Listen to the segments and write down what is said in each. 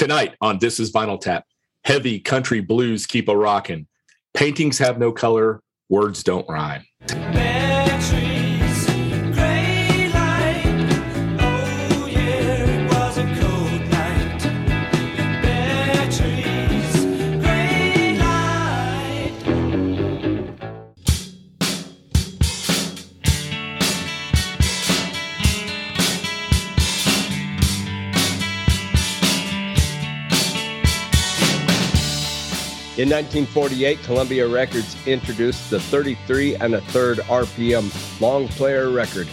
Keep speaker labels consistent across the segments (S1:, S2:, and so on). S1: Tonight on This is Vinyl Tap, heavy country blues keep a rockin'. Paintings have no color, words don't rhyme. Man.
S2: In 1948, Columbia Records introduced the 33 and a third RPM long player record.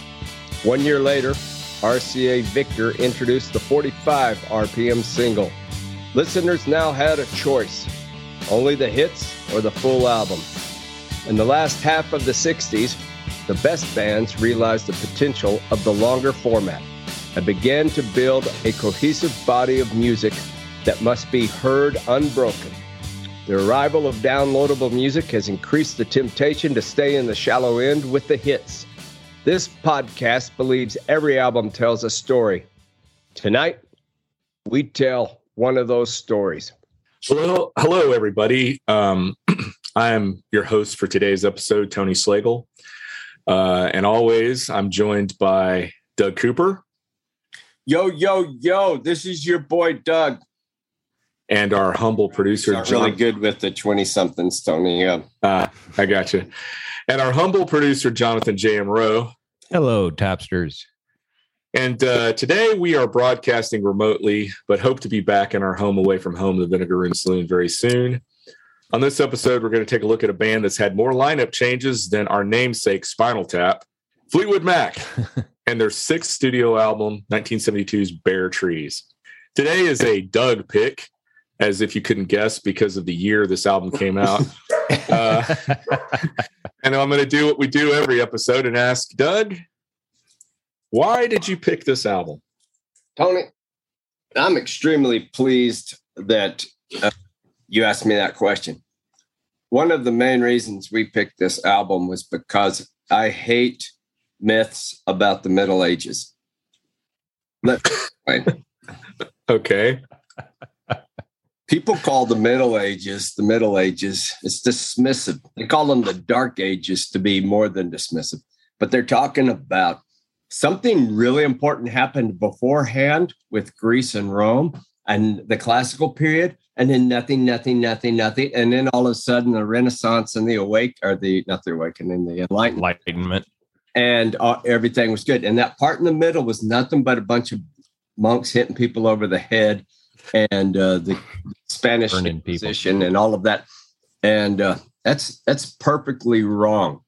S2: One year later, RCA Victor introduced the 45 RPM single. Listeners now had a choice only the hits or the full album. In the last half of the 60s, the best bands realized the potential of the longer format and began to build a cohesive body of music that must be heard unbroken. The arrival of downloadable music has increased the temptation to stay in the shallow end with the hits. This podcast believes every album tells a story. Tonight, we tell one of those stories.
S1: Well, hello, everybody. Um, I am your host for today's episode, Tony Slagle. Uh, and always, I'm joined by Doug Cooper.
S2: Yo, yo, yo, this is your boy, Doug
S1: and our humble producer
S2: John, really good with the 20 somethings tony yeah
S1: uh, i got you and our humble producer jonathan j m rowe
S3: hello tapsters
S1: and uh, today we are broadcasting remotely but hope to be back in our home away from home the vinegar room saloon very soon on this episode we're going to take a look at a band that's had more lineup changes than our namesake spinal tap fleetwood mac and their sixth studio album 1972's *Bare Trees today is a doug pick as if you couldn't guess because of the year this album came out. uh, and I'm going to do what we do every episode and ask Doug, why did you pick this album?
S2: Tony, I'm extremely pleased that uh, you asked me that question. One of the main reasons we picked this album was because I hate myths about the Middle Ages.
S1: Let okay
S2: people call the Middle Ages the Middle Ages. It's dismissive. They call them the Dark Ages to be more than dismissive, but they're talking about something really important happened beforehand with Greece and Rome and the classical period and then nothing nothing nothing nothing and then all of a sudden the renaissance and the awake or the not the awakening the enlightenment, enlightenment. and uh, everything was good and that part in the middle was nothing but a bunch of monks hitting people over the head and uh, the Spanish position and all of that. And uh, that's that's perfectly wrong.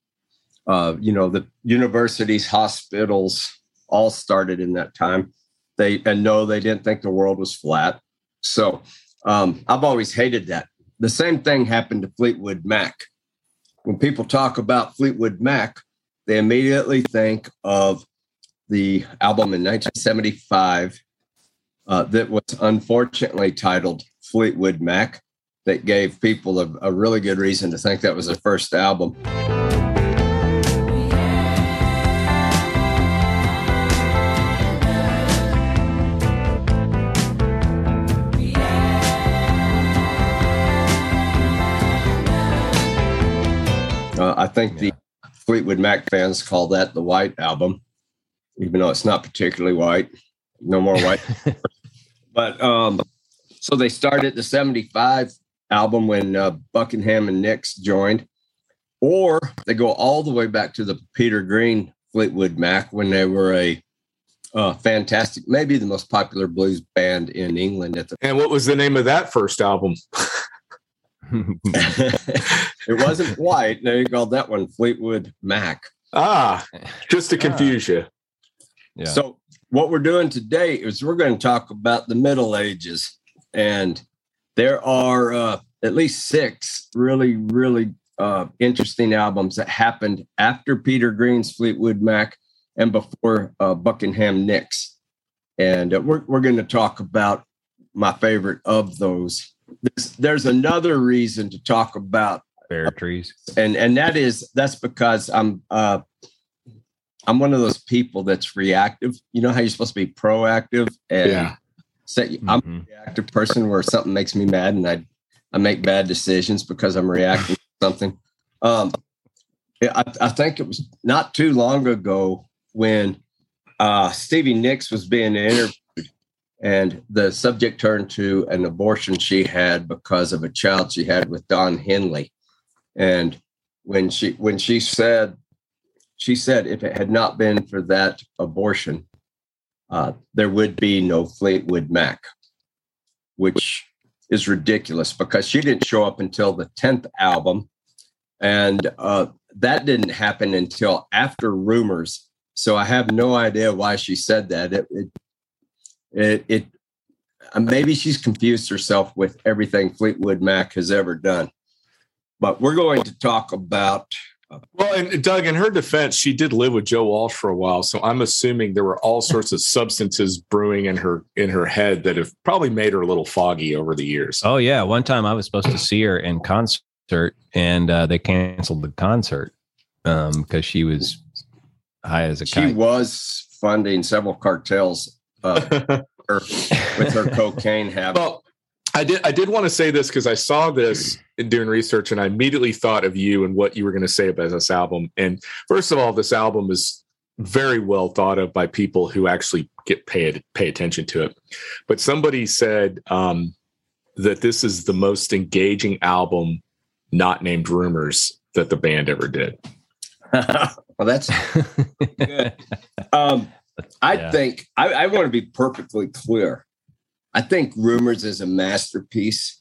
S2: Uh, you know, the universities, hospitals, all started in that time. They and no, they didn't think the world was flat. So um, I've always hated that. The same thing happened to Fleetwood Mac. When people talk about Fleetwood Mac, they immediately think of the album in 1975 uh, that was unfortunately titled Fleetwood Mac, that gave people a, a really good reason to think that was the first album. Uh, I think yeah. the Fleetwood Mac fans call that the White Album, even though it's not particularly white. No more white But um, so they started the 75 album when uh, Buckingham and Nicks joined, or they go all the way back to the Peter Green Fleetwood Mac when they were a uh, fantastic, maybe the most popular blues band in England at the.
S1: And what was the name of that first album?
S2: it wasn't White. No, you called that one Fleetwood Mac.
S1: Ah, just to ah. confuse you.
S2: Yeah. So what we're doing today is we're going to talk about the Middle Ages. And there are uh, at least six really, really uh, interesting albums that happened after Peter Green's Fleetwood Mac and before uh, Buckingham Nicks. And uh, we're, we're going to talk about my favorite of those. This, there's another reason to talk about
S3: Bare Trees,
S2: and and that is that's because I'm uh, I'm one of those people that's reactive. You know how you're supposed to be proactive and yeah. Mm-hmm. I'm a reactive person where something makes me mad and I I make bad decisions because I'm reacting to something. Um, I, I, think it was not too long ago when uh, Stevie Nicks was being interviewed, and the subject turned to an abortion she had because of a child she had with Don Henley, and when she when she said she said if it had not been for that abortion, uh, there would be no Fleetwood Mac, which is ridiculous because she didn't show up until the 10th album. And uh, that didn't happen until after rumors. So I have no idea why she said that. It, it, it, it uh, maybe she's confused herself with everything Fleetwood Mac has ever done. But we're going to talk about
S1: well, and Doug, in her defense, she did live with Joe Walsh for a while, so I'm assuming there were all sorts of substances brewing in her in her head that have probably made her a little foggy over the years.
S3: Oh yeah, one time I was supposed to see her in concert, and uh, they canceled the concert because um, she was high as a
S2: she kite. was funding several cartels uh, with her cocaine habit. Well,
S1: I did. I did want to say this because I saw this in doing research, and I immediately thought of you and what you were going to say about this album. And first of all, this album is very well thought of by people who actually get paid pay attention to it. But somebody said um, that this is the most engaging album, not named Rumors, that the band ever did.
S2: well, that's good. Um, I yeah. think I, I want to be perfectly clear. I think Rumors is a masterpiece.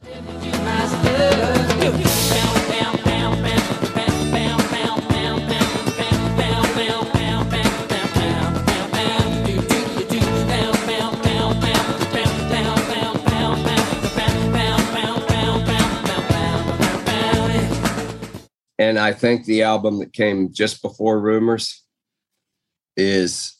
S2: And I think the album that came just before Rumors is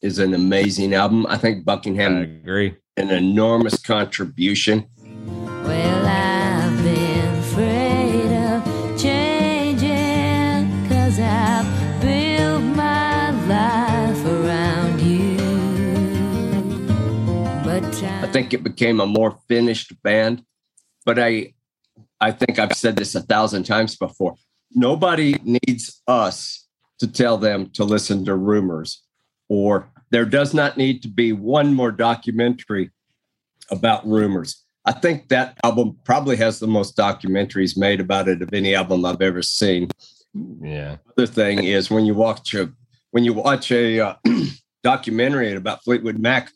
S2: is an amazing album. I think Buckingham I
S3: agree
S2: an enormous contribution. Well, I've been afraid of changing cause I've built my life around you. But I think it became a more finished band, but I I think I've said this a thousand times before. Nobody needs us to tell them to listen to rumors or there does not need to be one more documentary about rumors. I think that album probably has the most documentaries made about it of any album I've ever seen.
S3: Yeah.
S2: The thing is when you watch a when you watch a uh, documentary about Fleetwood Mac,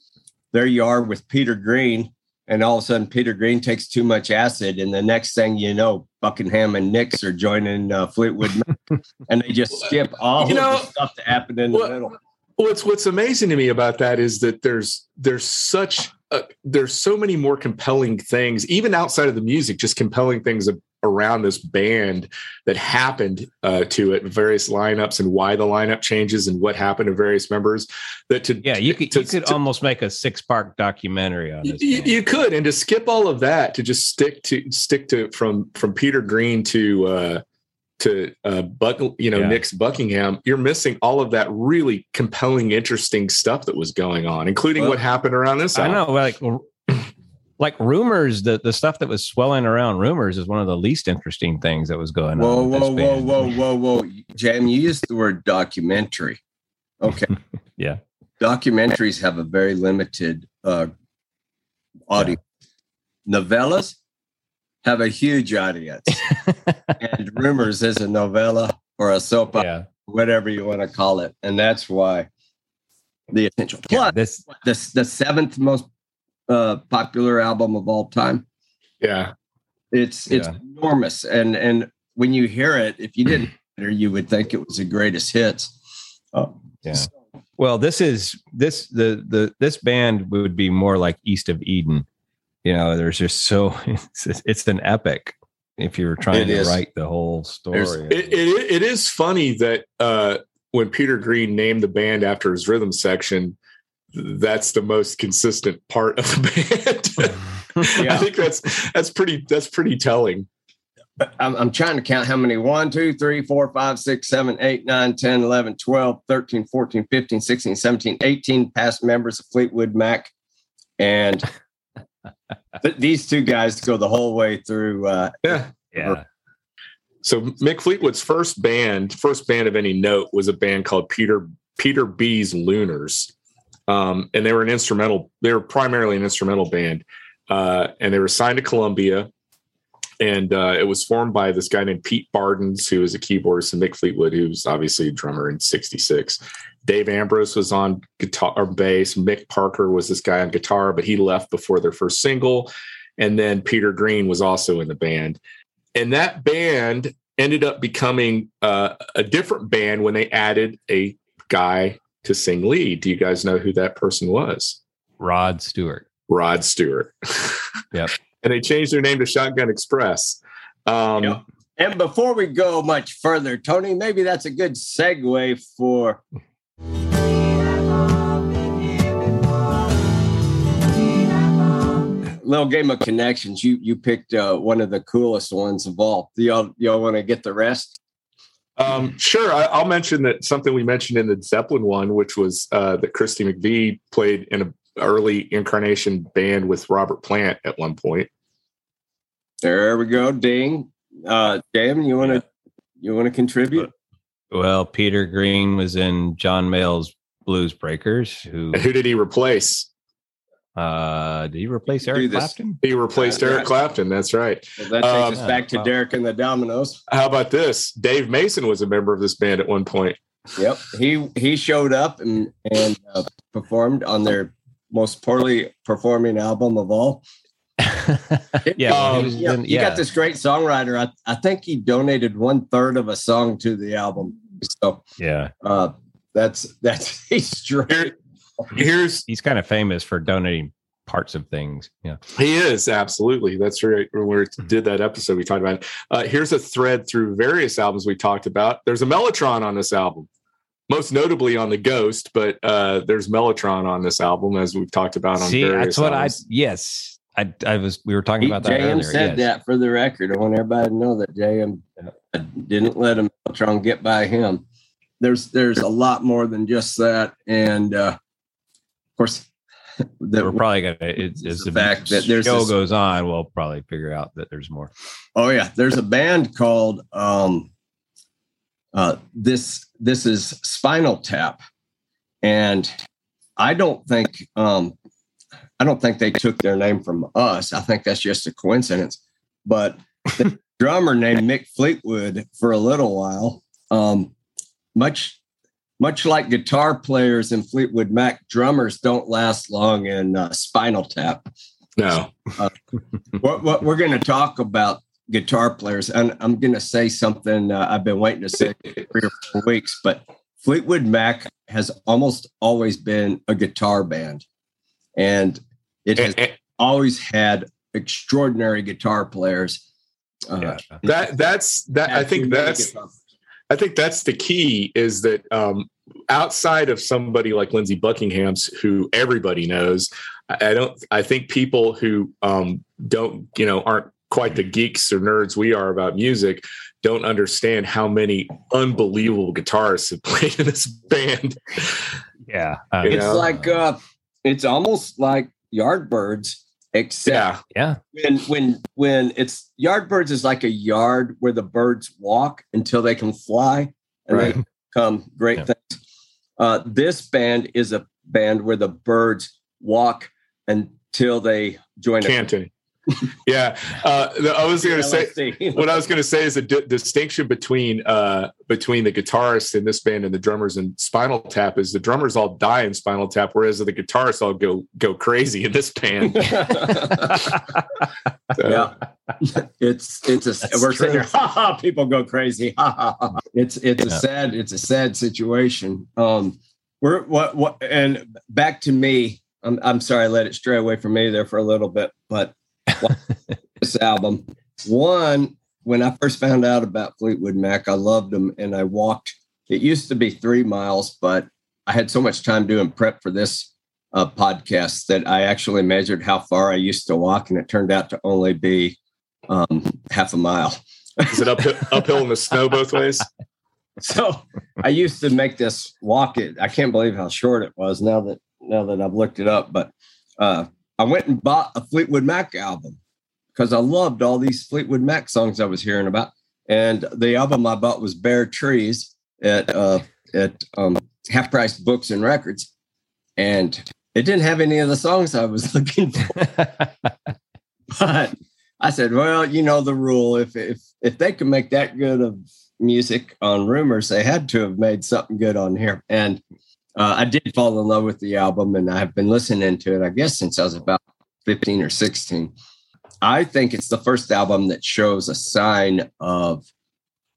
S2: there you are with Peter Green, and all of a sudden Peter Green takes too much acid, and the next thing you know, Buckingham and Nix are joining uh, Fleetwood Mac, and they just skip all you know, the stuff that happened in well, the middle
S1: what's what's amazing to me about that is that there's there's such a, there's so many more compelling things even outside of the music just compelling things around this band that happened uh, to it various lineups and why the lineup changes and what happened to various members that to
S3: yeah you could, to, you could to, almost make a six part documentary on this
S1: you, you, could and to skip all of that to just stick to stick to from from peter green to uh to uh, Buck, you know, yeah. Nick's Buckingham, you're missing all of that really compelling, interesting stuff that was going on, including well, what happened around this.
S3: I album. know, like, like rumors, the the stuff that was swelling around rumors is one of the least interesting things that was going
S2: whoa, on. Whoa, whoa, whoa, whoa, whoa, whoa, Jam, you used the word documentary. Okay.
S3: yeah.
S2: Documentaries have a very limited uh, audience. Yeah. Novellas have a huge audience. and Rumors is a novella or a soap opera, yeah. whatever you want to call it. And that's why the essential. Plus, yeah, this, the the seventh most uh, popular album of all time.
S1: Yeah.
S2: It's it's yeah. enormous. And and when you hear it, if you didn't hear you would think it was the greatest hits.
S3: Oh, yeah. So, well, this is this the the this band would be more like East of Eden you know, there's just so it's, it's an epic if you're trying it to is. write the whole story.
S1: It, it, it is funny that uh, when Peter Green named the band after his rhythm section, that's the most consistent part of the band. yeah. I think that's that's pretty that's pretty telling.
S2: I'm, I'm, trying to count how many 1 2 3 4 5 6 7 8 9 10 11 12 13 14 15 16 17 18 past members of fleetwood mac and these two guys go the whole way through. Uh,
S3: yeah. Yeah.
S1: So Mick Fleetwood's first band, first band of any note, was a band called Peter Peter B's Looners, um, and they were an instrumental. They were primarily an instrumental band, uh, and they were signed to Columbia. And uh, it was formed by this guy named Pete Bardens, who was a keyboardist, and Mick Fleetwood, who was obviously a drummer in '66. Dave Ambrose was on guitar or bass. Mick Parker was this guy on guitar, but he left before their first single. And then Peter Green was also in the band. And that band ended up becoming uh, a different band when they added a guy to sing lead. Do you guys know who that person was?
S3: Rod Stewart.
S1: Rod Stewart. yep. And they changed their name to Shotgun Express. Um,
S2: yep. And before we go much further, Tony, maybe that's a good segue for little game of connections. You you picked uh, one of the coolest ones of all. Do y'all y'all want to get the rest? Um,
S1: sure. I, will mention that something we mentioned in the Zeppelin one, which was uh, that Christy McVie played in an early incarnation band with Robert Plant at one point.
S2: There we go. Ding. Uh, you want to you want to contribute?
S3: Well, Peter Green was in John Mayall's Blues Breakers. Who
S1: who did he replace?
S3: Uh, did he replace Eric Clapton?
S1: He replaced uh, Eric yeah. Clapton. That's right. Well, that
S2: takes um, us back to wow. Derek and the Dominos.
S1: How about this? Dave Mason was a member of this band at one point.
S2: Yep he he showed up and and uh, performed on their most poorly performing album of all,
S3: yeah, um, yeah,
S2: yeah, you got this great songwriter. I, I think he donated one third of a song to the album.
S3: So yeah, uh,
S2: that's that's he's
S3: Here's he's kind of famous for donating parts of things. Yeah,
S1: he is absolutely. That's right. When we mm-hmm. did that episode, we talked about. Uh, here's a thread through various albums we talked about. There's a Mellotron on this album most notably on the Ghost, but uh, there's Mellotron on this album, as we've talked about on. See, that's
S3: what albums. I yes, I, I was we were talking he, about that. JM
S2: said yes. that for the record. I want everybody to know that JM I uh, didn't let him try and get by him. There's there's a lot more than just that, and uh, of course,
S3: that we're probably gonna. It's,
S2: it's the, the fact that there's
S3: show this, goes on. We'll probably figure out that there's more.
S2: Oh yeah, there's a band called um, uh, this. This is Spinal Tap, and I don't think um, I don't think they took their name from us. I think that's just a coincidence. But the drummer named Mick Fleetwood for a little while, um, much much like guitar players in Fleetwood Mac, drummers don't last long in uh, Spinal Tap.
S1: No. uh,
S2: what, what, we're going to talk about guitar players, and I'm going to say something uh, I've been waiting to say three or four weeks, but Fleetwood Mac has almost always been a guitar band. And it has and, always had extraordinary guitar players. Uh, yeah.
S1: That that's that. I think that's. I think that's the key is that um, outside of somebody like Lindsey Buckingham's, who everybody knows, I don't. I think people who um, don't, you know, aren't quite the geeks or nerds we are about music don't understand how many unbelievable guitarists have played in this band.
S3: Yeah,
S2: um, it's know? like uh, it's almost like Yardbirds, except yeah, yeah. When when when it's Yardbirds is like a yard where the birds walk until they can fly and right. they come great yeah. things. Uh, this band is a band where the birds walk until they join.
S1: Canton. yeah, uh, the, I was going to say what I was going to say is a distinction between uh, between the guitarists in this band and the drummers in Spinal Tap is the drummers all die in Spinal Tap, whereas the guitarists all go go crazy in this band. so.
S2: Yeah, it's it's a That's we're true. sitting here, ha ha, people go crazy, ha ha. ha. It's it's yeah. a sad it's a sad situation. Um, we're what what and back to me. I'm I'm sorry I let it stray away from me there for a little bit, but this album. One, when I first found out about Fleetwood Mac, I loved them and I walked. It used to be three miles, but I had so much time doing prep for this uh, podcast that I actually measured how far I used to walk, and it turned out to only be um, half a mile.
S1: Is it uphill, uphill in the snow both ways?
S2: So I used to make this walk. It I can't believe how short it was now that now that I've looked it up, but uh, I went and bought a Fleetwood Mac album because I loved all these Fleetwood Mac songs I was hearing about. And the album I bought was Bare Trees at uh, at um, Half Price Books and Records, and it didn't have any of the songs I was looking for. but I said, well, you know the rule. If if if they can make that good of music on Rumors, they had to have made something good on here. And uh, I did fall in love with the album and I've been listening to it, I guess, since I was about 15 or 16. I think it's the first album that shows a sign of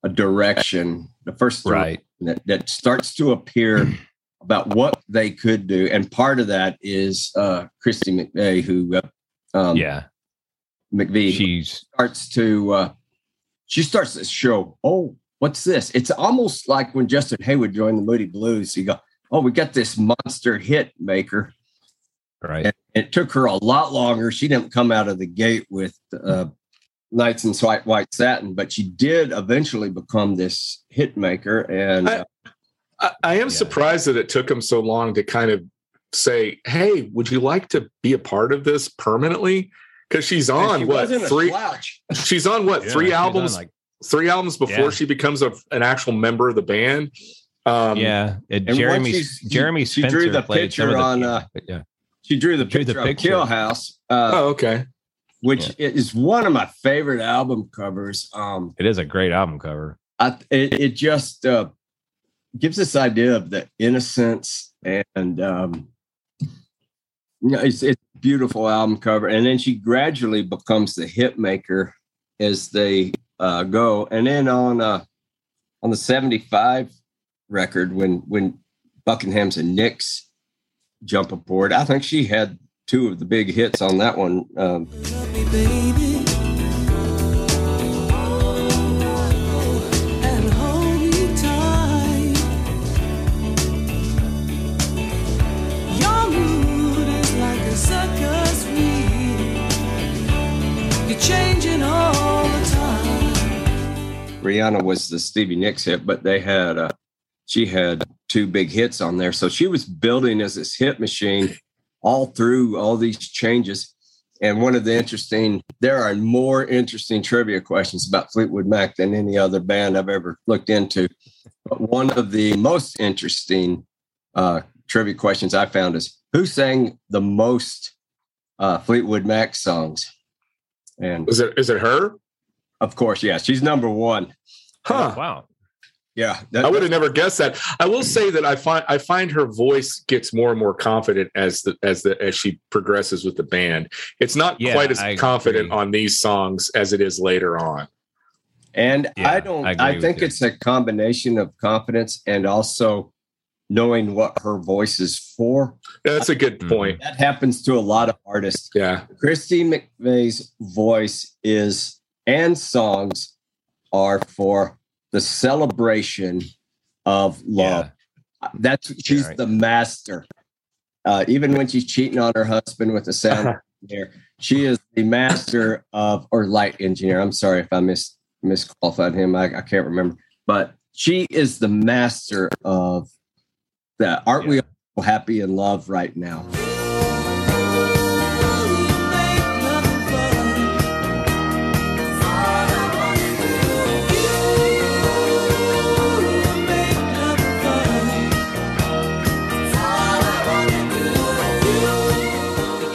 S2: a direction, the first
S3: right
S2: that, that starts to appear about what they could do. And part of that is uh, Christy McVeigh, who,
S3: uh, um, yeah,
S2: McVeigh She's... starts to, uh, she starts to show, oh, what's this? It's almost like when Justin Hayward joined the Moody Blues. You go, oh, we got this monster hit maker.
S3: Right.
S2: And it took her a lot longer. She didn't come out of the gate with uh, Nights in White White Satin, but she did eventually become this hit maker. And I,
S1: uh, I, I am yeah. surprised that it took him so long to kind of say, "Hey, would you like to be a part of this permanently?" Because she's on what three? She's on what three albums? Like, three albums before yeah. she becomes a, an actual member of the band
S3: um, yeah, it, uh, Jeremy she, Jeremy Spencer
S2: she uh, drew the picture the, on. Uh, yeah, she drew the picture drew the picture. Kiln House.
S1: Uh, oh, okay.
S2: Which yeah. is one of my favorite album covers.
S3: Um, it is a great album cover.
S2: I, it, it just uh, gives this idea of the innocence and um, you know, it's it's beautiful album cover, and then she gradually becomes the hit maker as they uh, go, and then on uh, on the seventy five record when when Buckingham's and Nicks jump aboard. I think she had two of the big hits on that one. Um, Rhiannon was the Stevie Nicks hit, but they had uh, she had two big hits on there. So she was building as this hit machine all through all these changes. And one of the interesting, there are more interesting trivia questions about Fleetwood Mac than any other band I've ever looked into. But one of the most interesting uh, trivia questions I found is who sang the most uh, Fleetwood Mac songs?
S1: And is it is it her?
S2: Of course, yeah, she's number one.
S3: Huh. Oh, wow.
S2: Yeah,
S1: that, I would have never guessed that. I will say that I find I find her voice gets more and more confident as the as the as she progresses with the band. It's not yeah, quite as I confident agree. on these songs as it is later on.
S2: And yeah, I don't. I, I think it's a combination of confidence and also knowing what her voice is for.
S1: That's a good mm-hmm. point.
S2: That happens to a lot of artists.
S1: Yeah,
S2: Christy McVeigh's voice is and songs are for the celebration of love. Yeah. That's she's right. the master. Uh, even when she's cheating on her husband with a sound engineer, she is the master of or light engineer. I'm sorry if I mis misqualified him. I, I can't remember, but she is the master of that. Aren't yeah. we all happy in love right now?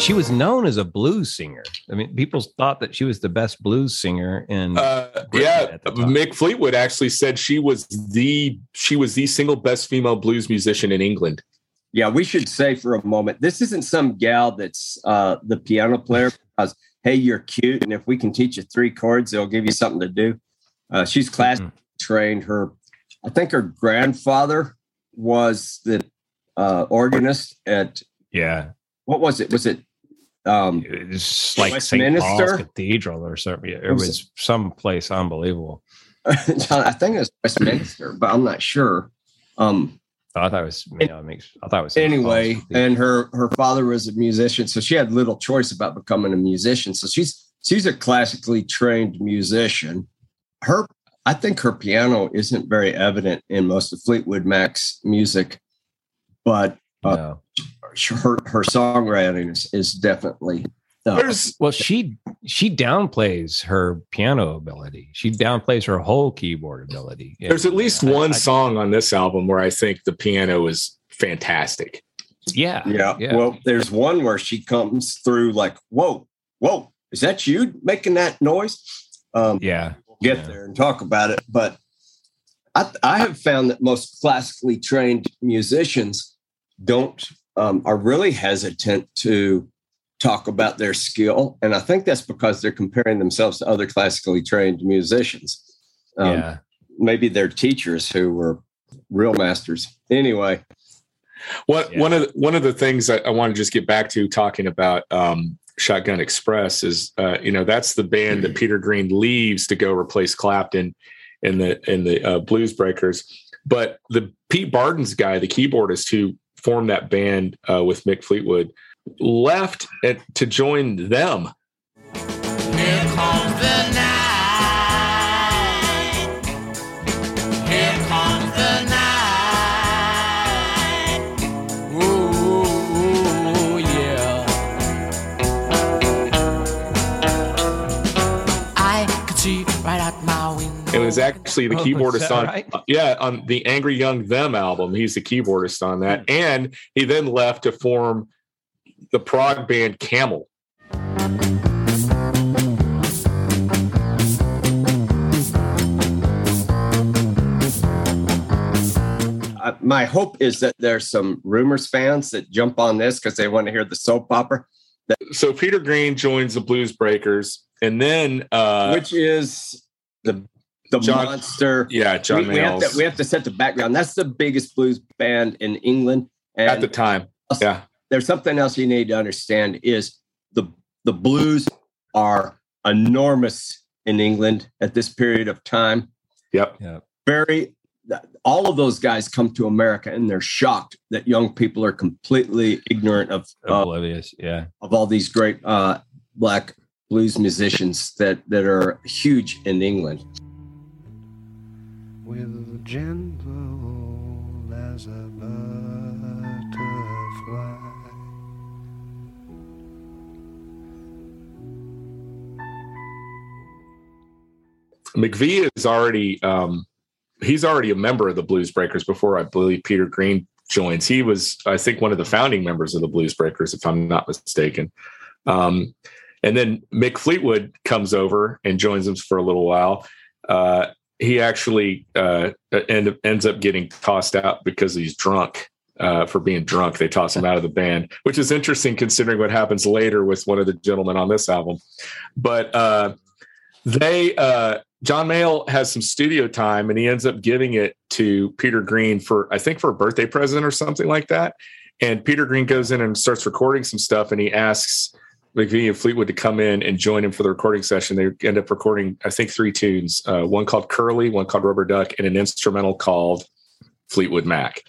S3: she was known as a blues singer. I mean, people thought that she was the best blues singer in.
S1: Uh, yeah, Mick Fleetwood actually said she was the she was the single best female blues musician in England.
S2: Yeah, we should say for a moment, this isn't some gal that's uh, the piano player. Because, hey, you're cute, and if we can teach you three chords, it'll give you something to do. Uh, she's class mm-hmm. trained. Her, I think her grandfather was the uh, organist at.
S3: Yeah.
S2: What was it? Was it
S3: um it's like St. Paul's Cathedral or something. It was some place unbelievable.
S2: John, I think it was Westminster, but I'm not sure. Um
S3: oh, I thought it was you know, I thought it was
S2: anyway. And her her father was a musician, so she had little choice about becoming a musician. So she's she's a classically trained musician. Her I think her piano isn't very evident in most of Fleetwood Mac's music, but uh, no her her songwriting is, is definitely
S3: uh, well she she downplays her piano ability she downplays her whole keyboard ability
S1: there's at least yeah, one I, song on this album where i think the piano is fantastic
S3: yeah,
S2: yeah yeah well there's one where she comes through like whoa whoa is that you making that noise
S3: um yeah
S2: we'll get
S3: yeah.
S2: there and talk about it but I, I have found that most classically trained musicians don't um, are really hesitant to talk about their skill. And I think that's because they're comparing themselves to other classically trained musicians. Um, yeah. Maybe their teachers who were real masters. Anyway.
S1: What, yeah. One of the, one of the things I want to just get back to talking about um, Shotgun Express is uh, you know that's the band that hmm. Peter Green leaves to go replace Clapton in the in the uh, Blues Breakers. But the Pete Barden's guy, the keyboardist who formed that band uh, with Mick Fleetwood, left at, eh, to join them is actually the oh, keyboardist on right? Uh, yeah on the Angry Young Them album. He's the keyboardist on that, mm and he then left to form the prog band Camel.
S2: Uh, my hope is that there's some rumors fans that jump on this because they want to hear the soap opera.
S1: So Peter Green joins the Blues Breakers, and then
S2: uh, which is the the John, monster.
S1: Yeah, John
S2: we, we have, to, we have to set the background. That's the biggest blues band in England
S1: and at the time. yeah,
S2: there's something else you need to understand is the the blues are enormous in England at this period of time.
S1: Yep. yep.
S2: Very. All of those guys come to America and they're shocked that young people are completely ignorant of
S3: oblivious. Uh, yeah.
S2: Of all these great uh, black blues musicians that that are huge in England with gentle as a butterfly.
S1: McVie is already um, he's already a member of the Blues Breakers before I believe Peter Green joins. He was I think one of the founding members of the Blues Breakers, if I'm not mistaken. Um, and then Mick Fleetwood comes over and joins them for a little while. Uh, he actually uh, uh, end, ends up getting tossed out because he's drunk uh, for being drunk. They toss him out of the band, which is interesting considering what happens later with one of the gentlemen on this album. But uh, they, uh, John Mayall has some studio time and he ends up giving it to Peter Green for, I think, for a birthday present or something like that. And Peter Green goes in and starts recording some stuff and he asks, McVie and Fleetwood to come in and join him for the recording session. They end up recording, I think, three tunes: uh, one called Curly, one called Rubber Duck, and an instrumental called Fleetwood Mac.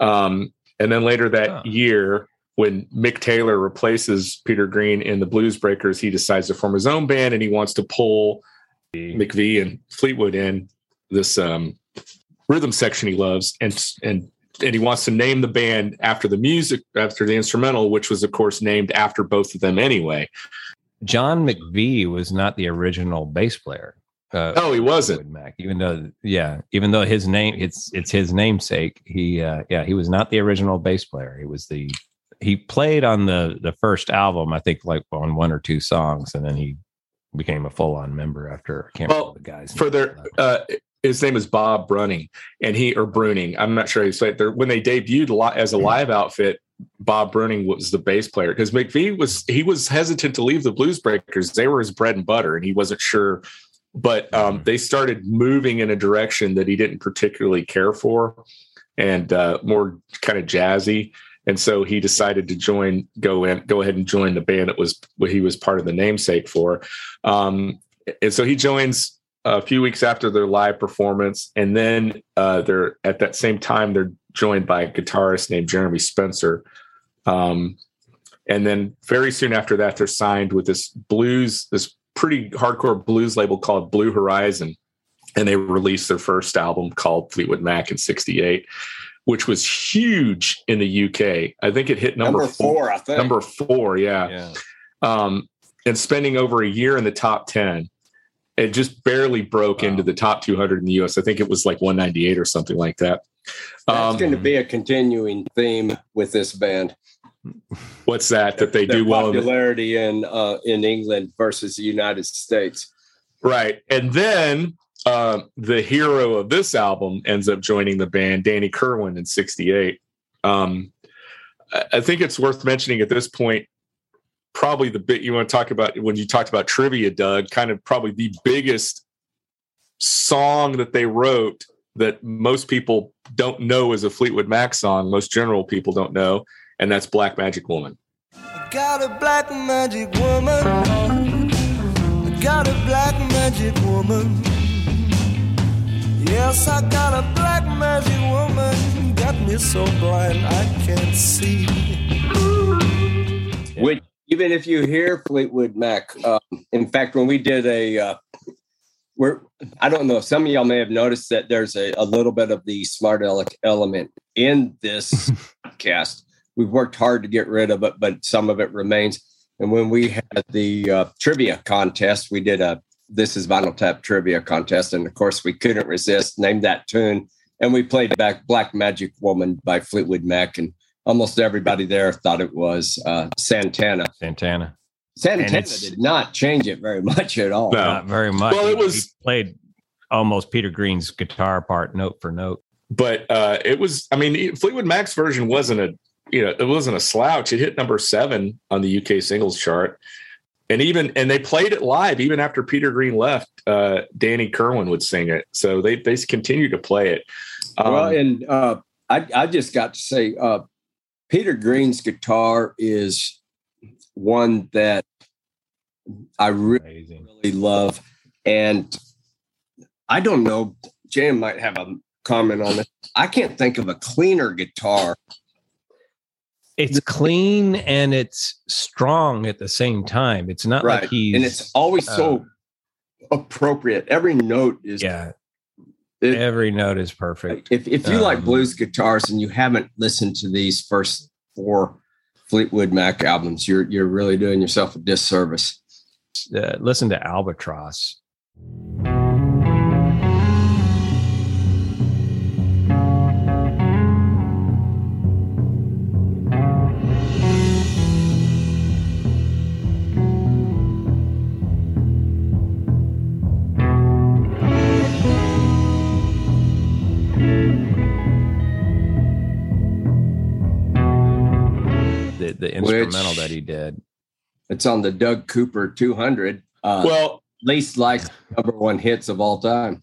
S1: Um, and then later that oh. year, when Mick Taylor replaces Peter Green in the Blues Breakers, he decides to form his own band, and he wants to pull McVie and Fleetwood in this um, rhythm section he loves and and and he wants to name the band after the music after the instrumental which was of course named after both of them anyway
S3: john mcvie was not the original bass player
S1: uh, oh he wasn't
S3: mac even though yeah even though his name it's it's his namesake he uh, yeah he was not the original bass player he was the he played on the the first album i think like on one or two songs and then he became a full-on member after
S1: I can't well, remember the guys for their uh, his name is Bob Brunning, and he or Bruning. I'm not sure he's like are when they debuted as a hmm. live outfit. Bob Brunning was the bass player because McVie was he was hesitant to leave the Blues Breakers. They were his bread and butter, and he wasn't sure. But um, hmm. they started moving in a direction that he didn't particularly care for, and uh, more kind of jazzy. And so he decided to join, go in, go ahead and join the band that was what he was part of the namesake for. Um, and so he joins a few weeks after their live performance, and then uh, they're at that same time they're joined by a guitarist named Jeremy Spencer. Um, and then very soon after that, they're signed with this blues, this pretty hardcore blues label called Blue Horizon, and they released their first album called Fleetwood Mac in '68, which was huge in the UK. I think it hit number, number
S2: four, four, I think
S1: number four, yeah. yeah. Um, and spending over a year in the top ten it just barely broke wow. into the top 200 in the US. I think it was like 198 or something like that.
S2: That's um, going to be a continuing theme with this band.
S1: What's that? That they do well
S2: popularity in uh, in England versus the United States,
S1: right? And then uh, the hero of this album ends up joining the band, Danny Kirwan, in '68. Um, I think it's worth mentioning at this point probably the bit you want to talk about when you talked about trivia, Doug, kind of probably the biggest song that they wrote that most people don't know is a Fleetwood Mac song, most general people don't know, and that's Black Magic Woman. I got a black magic woman. I got a black magic woman.
S2: Yes, I got a black magic woman. Got me so blind I can't see. Which even if you hear Fleetwood Mac, um, in fact, when we did a, uh, we're, I don't know, some of y'all may have noticed that there's a, a little bit of the smart aleck element in this podcast. We've worked hard to get rid of it, but some of it remains. And when we had the uh, trivia contest, we did a This is Vinyl Tap trivia contest. And of course, we couldn't resist, name that tune. And we played back Black Magic Woman by Fleetwood Mac. And almost everybody there thought it was uh, Santana.
S3: Santana.
S2: Santana did not change it very much at all. No. Not
S3: very much. Well, it was he played almost Peter Green's guitar part, note for note.
S1: But uh, it was, I mean, Fleetwood Mac's version wasn't a, you know, it wasn't a slouch. It hit number seven on the UK singles chart, and even and they played it live even after Peter Green left. Uh, Danny Kirwan would sing it, so they they continued to play it.
S2: Um, well, and uh, I I just got to say, uh, Peter Green's guitar is one that I really, really love. And I don't know, Jam might have a comment on this. I can't think of a cleaner guitar.
S3: It's clean and it's strong at the same time. It's not right. like he's
S2: and it's always uh, so appropriate. Every note is yeah
S3: it, every note is perfect.
S2: If if you um, like blues guitars and you haven't listened to these first four Fleetwood Mac albums, you're you're really doing yourself a disservice.
S3: Uh, listen to Albatross. the instrumental Which, that he did. It's
S2: on the Doug Cooper 200.
S1: Uh, well,
S2: least liked number one hits of all time.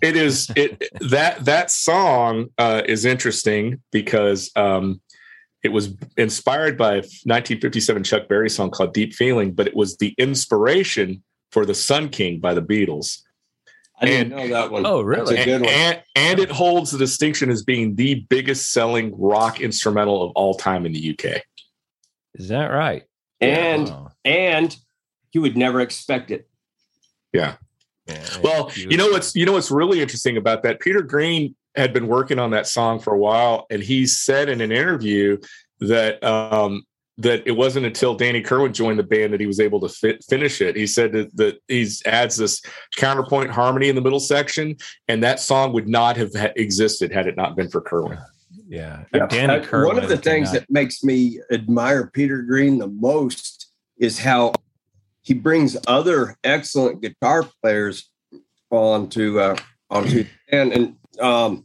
S1: It is it that that song uh, is interesting because um, it was inspired by a 1957 Chuck Berry song called Deep Feeling, but it was the inspiration for the Sun King by the Beatles.
S2: I didn't and, know that one.
S3: Oh,
S1: really?
S3: and,
S1: and, it holds the distinction as being the biggest selling rock instrumental of all time in the UK.
S3: Is that right?
S2: And and you would never expect it.
S1: Yeah. well, you, you know what's you know what's really interesting about that. Peter Green had been working on that song for a while, and he said in an interview that um, that it wasn't until Danny Kirwan joined the band that he was able to fit, finish it. He said that, that he adds this counterpoint harmony in the middle section, and that song would not have ha- existed had it not been for Kirwan.
S2: Yeah. yeah. Danny uh, One of the things that makes me admire Peter Green the most is how he brings other excellent guitar players onto uh, onto and and um,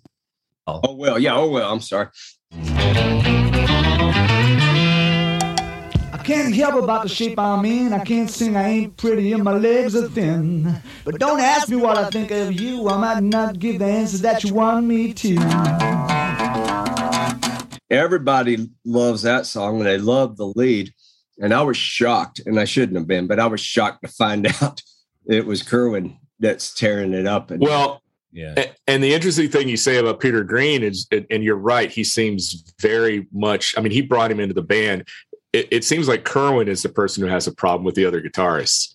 S2: oh. oh well, yeah, oh well, I'm sorry. I can't help about the shape I'm in. I can't sing, I ain't pretty, and my legs are thin. But don't ask me what I think of you. I might not give the answers that you want me to. Everybody loves that song and they love the lead. And I was shocked, and I shouldn't have been, but I was shocked to find out it was Kirwan that's tearing it up.
S1: And well, yeah. And the interesting thing you say about Peter Green is, and you're right, he seems very much, I mean, he brought him into the band. It, it seems like Kirwan is the person who has a problem with the other guitarists.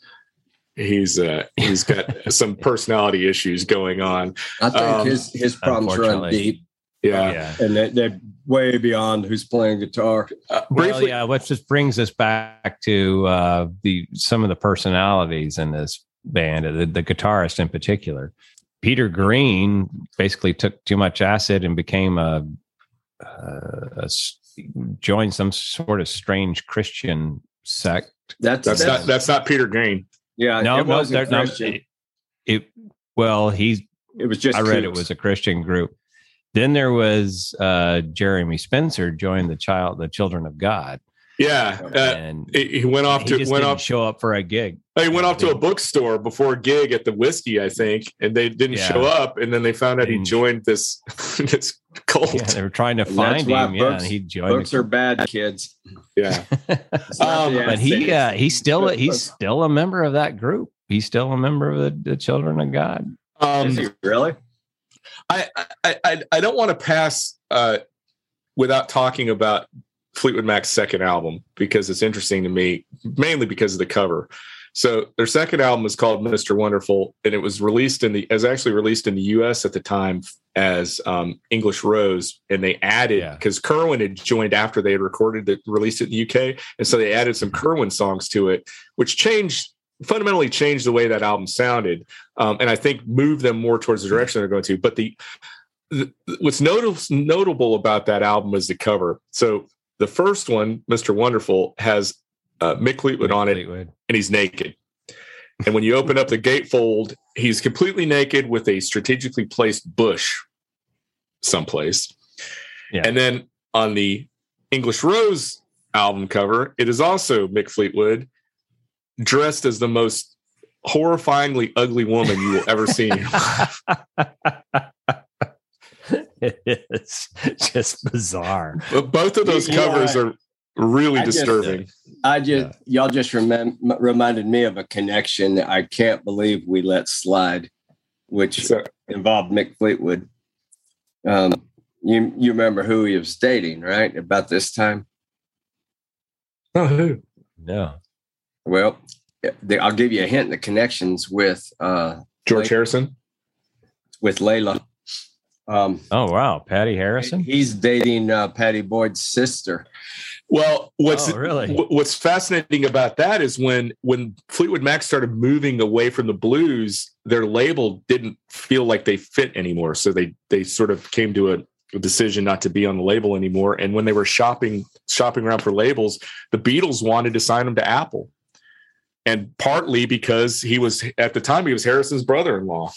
S1: He's uh, he's got some personality issues going on. I think
S2: um, his his problems run deep.
S1: Yeah. yeah.
S2: And they, they're way beyond who's playing guitar.
S3: Uh, briefly, well, yeah, which just brings us back to uh, the some of the personalities in this band, the, the guitarist in particular. Peter Green basically took too much acid and became a, uh, a joined some sort of strange Christian sect.
S1: That's that's, that's not that's not Peter Green.
S3: Yeah, no, it no, no, it, it, well, he
S2: it was just
S3: I read cute. it was a Christian group. Then there was uh, Jeremy Spencer joined the child, the Children of God.
S1: Yeah, oh, uh, and he went off he to
S3: went
S1: off
S3: show up for a gig.
S1: Oh, he went off to a bookstore before a gig at the whiskey, I think, and they didn't yeah. show up. And then they found out he mm. joined this this cult.
S3: Yeah, they were trying to find him. Yeah, he
S2: joined. Books are bad, kids.
S1: Yeah,
S3: um, but he uh, he's still a, he's still a member of that group. He's still a member of the, the Children of God.
S2: Um, really?
S1: I I I, don't want to pass uh, without talking about Fleetwood Mac's second album because it's interesting to me, mainly because of the cover. So their second album is called Mr. Wonderful, and it was released in the as actually released in the U.S. at the time as um, English Rose, and they added because yeah. Kirwan had joined after they had recorded it, released it in the U.K., and so they added some mm-hmm. Kirwan songs to it, which changed fundamentally changed the way that album sounded, um, and I think moved them more towards the direction they're going to. But the, the what's notable notable about that album is the cover. So the first one, Mr. Wonderful, has uh, Mick Fleetwood Mick on it, Fleetwood. and he's naked. And when you open up the gatefold, he's completely naked with a strategically placed bush someplace. Yeah. And then on the English Rose album cover, it is also Mick Fleetwood dressed as the most horrifyingly ugly woman you will ever see in your life. it's
S3: just bizarre.
S1: But both of those covers I, are really I disturbing.
S2: Just, I just yeah. y'all just remem- reminded me of a connection I can't believe we let slide, which so, involved Mick Fleetwood. Um, you you remember who he was dating, right? About this time.
S3: Oh, who? No.
S2: Well, I'll give you a hint. The connections with uh,
S1: George Harrison,
S2: with Layla. Um,
S3: oh wow, Pattie Harrison.
S2: He's dating uh, Pattie Boyd's sister.
S1: Well, what's oh, really what's fascinating about that is when when Fleetwood Mac started moving away from the blues, their label didn't feel like they fit anymore, so they they sort of came to a, a decision not to be on the label anymore. And when they were shopping shopping around for labels, the Beatles wanted to sign them to Apple, and partly because he was at the time he was Harrison's brother-in-law.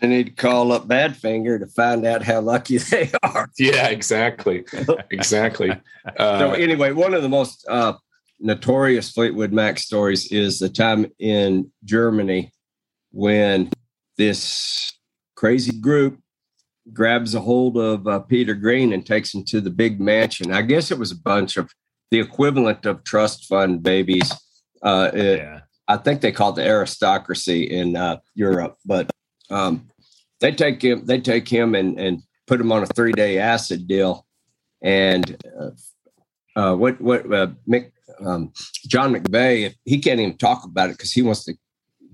S2: I need to call up Badfinger to find out how lucky they are.
S1: Yeah, exactly, exactly.
S2: Uh, so anyway, one of the most uh, notorious Fleetwood Mac stories is the time in Germany when this crazy group grabs a hold of uh, Peter Green and takes him to the big mansion. I guess it was a bunch of the equivalent of trust fund babies. Uh, it, yeah. I think they call it the aristocracy in uh, Europe, but um, they take him, they take him and, and put him on a three day acid deal. And uh, uh what, what uh, Mick, um, John McVie, he can't even talk about it because he wants to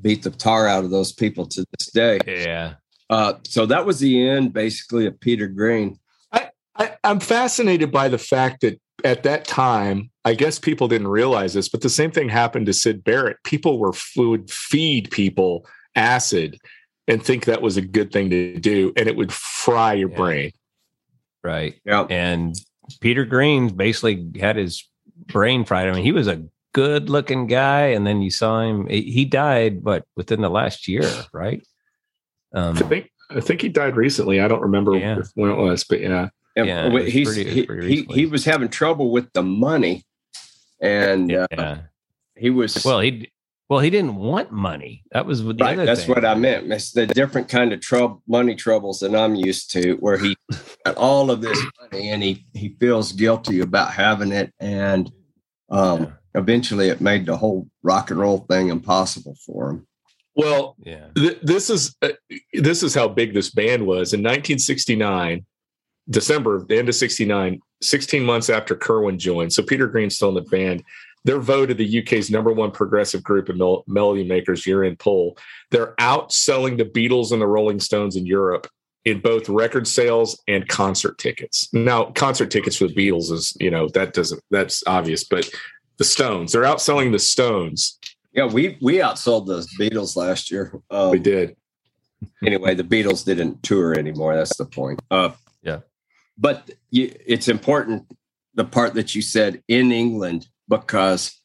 S2: beat the tar out of those people to this day.
S3: Yeah.
S2: Uh, so that was the end basically of Peter Green.
S1: I, I, I'm fascinated by the fact that at that time, I guess people didn't realize this, but the same thing happened to Syd Barrett. People were would feed people acid and think that was a good thing to do, and it would fry your yeah. brain.
S3: Right. Yeah. And Peter Green basically had his brain fried. I mean, he was a good looking guy, and then you saw him. He died, but within the last year, right?
S1: Um, I think I think he died recently. I don't remember yeah. when it was, but yeah yeah,
S2: pretty, he, he, he was having trouble with the money, and yeah. Uh, he was
S3: well. He well, he didn't want money. That was
S2: the right. That's thing. what I meant. It's the different kind of trouble, money troubles that I'm used to, where he got all of this money and he he feels guilty about having it, and um, yeah. eventually it made the whole rock and roll thing impossible for him.
S1: Well, yeah. Th- this is uh, this is how big this band was in 1969. December, the end of 69, 16 months after Kirwan joined. So Peter Green's still in the band. They're voted the UK's number one progressive group of mel- Melody Makers year in poll. They're outselling the Beatles and the Rolling Stones in Europe in both record sales and concert tickets. Now, concert tickets for the Beatles is, you know, that doesn't, that's obvious, but the Stones, they're outselling the Stones.
S2: Yeah, we we outsold the Beatles last year.
S1: Um, we did.
S2: Anyway, the Beatles didn't tour anymore. That's the point. Uh, but it's important the part that you said in England because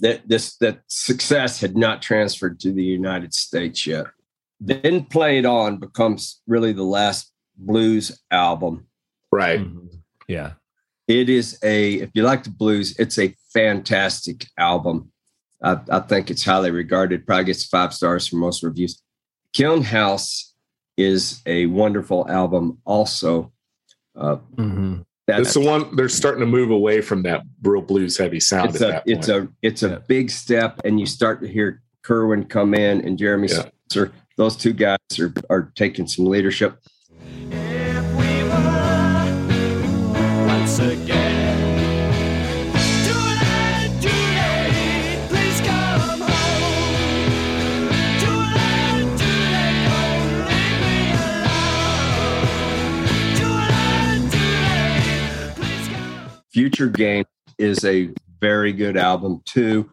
S2: that this that success had not transferred to the United States yet. Then Play On becomes really the last blues album.
S3: Right. Mm-hmm. Yeah.
S2: It is a if you like the blues, it's a fantastic album. I, I think it's highly regarded. Probably gets five stars from most reviews. Kiln House is a wonderful album also.
S1: Uh, mm-hmm. That's the one they're starting to move away from that real blues heavy sound.
S2: It's
S1: a
S2: it's point. a it's a yeah. big step, and you start to hear Kirwan come in and Jeremy yeah. Spencer. Those two guys are are taking some leadership. Future Game is a very good album too.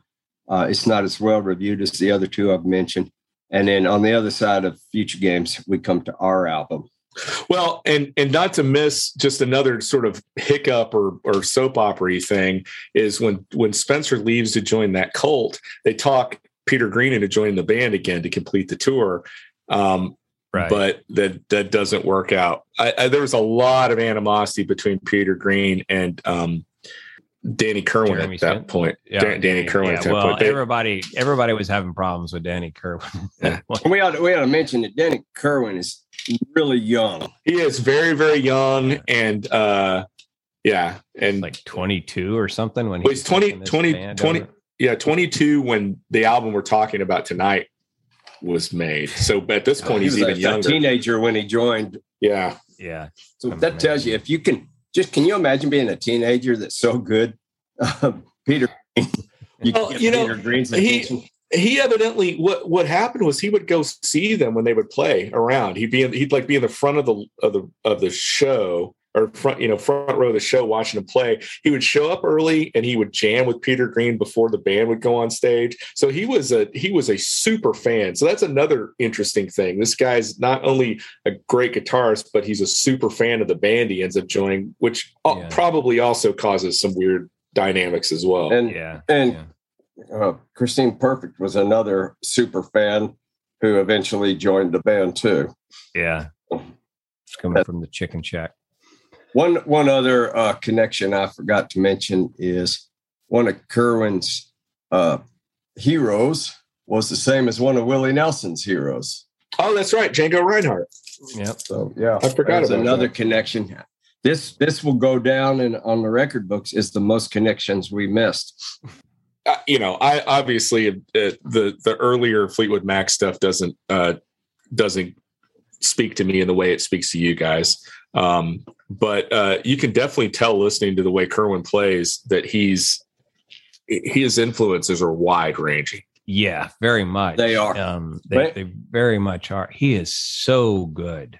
S2: Uh, it's not as well reviewed as the other two I've mentioned. And then on the other side of Future Games, we come to our album.
S1: Well, and and not to miss just another sort of hiccup or or soap opera thing is when when Spencer leaves to join that cult, they talk Peter Green into joining the band again to complete the tour. Um, Right. But that that doesn't work out. I, I, there was a lot of animosity between Peter Green and um, Danny Kirwan Jeremy at that
S3: Smith?
S1: point. Yeah, Dan,
S3: Danny yeah, Kirwan. Yeah, well, they, everybody everybody was having problems with Danny Kirwan. yeah.
S2: we ought to, we ought to mention that Danny Kirwan is really young.
S1: He is very very young and uh yeah and
S3: like 22 or something when
S1: he's 20 20 20 over. yeah 22 when the album we're talking about tonight was made. So at this uh, point, he
S2: he's
S1: even younger.
S2: Teenager when he joined.
S1: Yeah,
S3: yeah.
S2: So I'm that amazing. tells you if you can just can you imagine being a teenager that's so good, um, Peter? You,
S1: well, you know, he, he evidently what what happened was he would go see them when they would play around. He'd be in, he'd like be in the front of the of the of the show, or front, you know, front row of the show watching him play. He would show up early and he would jam with Peter Green before the band would go on stage. So he was a he was a super fan. So that's another interesting thing. This guy's not only a great guitarist, but he's a super fan of the band he ends up joining, which yeah. probably also causes some weird dynamics as well.
S2: And yeah. And yeah. Uh, Christine Perfect was another super fan who eventually joined the band too.
S3: Yeah. It's coming from the chicken shack.
S2: One one other uh, connection I forgot to mention is one of Kirwan's uh, heroes was the same as one of Willie Nelson's heroes.
S1: Oh, that's right, Django Reinhardt.
S2: Yeah. So yeah,
S1: I forgot
S2: about another that. connection. This this will go down in on the record books is the most connections we missed.
S1: Uh, you know, I obviously uh, the the earlier Fleetwood Mac stuff doesn't uh, doesn't speak to me in the way it speaks to you guys. Um, but uh, you can definitely tell listening to the way Kirwan plays that he's his influences are wide ranging.
S3: Yeah, very much.
S2: They are. Um,
S3: they, right? they very much are. He is so good.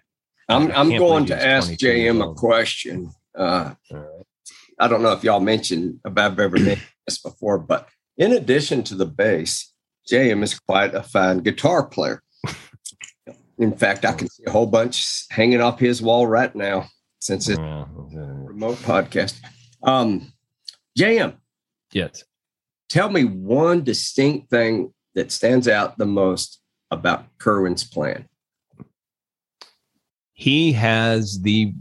S2: I'm I'm going to ask JM a question. Uh, right. I don't know if y'all mentioned if I've ever mentioned this before, but in addition to the bass, JM is quite a fine guitar player. In fact, I can see a whole bunch hanging off his wall right now since it's a remote podcast. Um, JM.
S3: Yes.
S2: Tell me one distinct thing that stands out the most about Kirwan's plan.
S3: He has the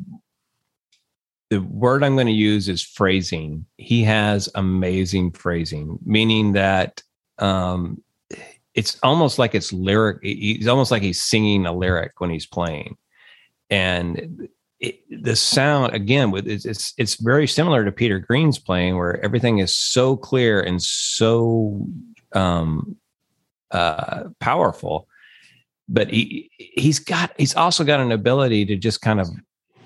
S3: the word I'm going to use is phrasing. He has amazing phrasing, meaning that um, it's almost like it's lyric. He's almost like he's singing a lyric when he's playing, and it, the sound again with it's, it's, it's very similar to Peter Green's playing, where everything is so clear and so um, uh, powerful. But he he's got he's also got an ability to just kind of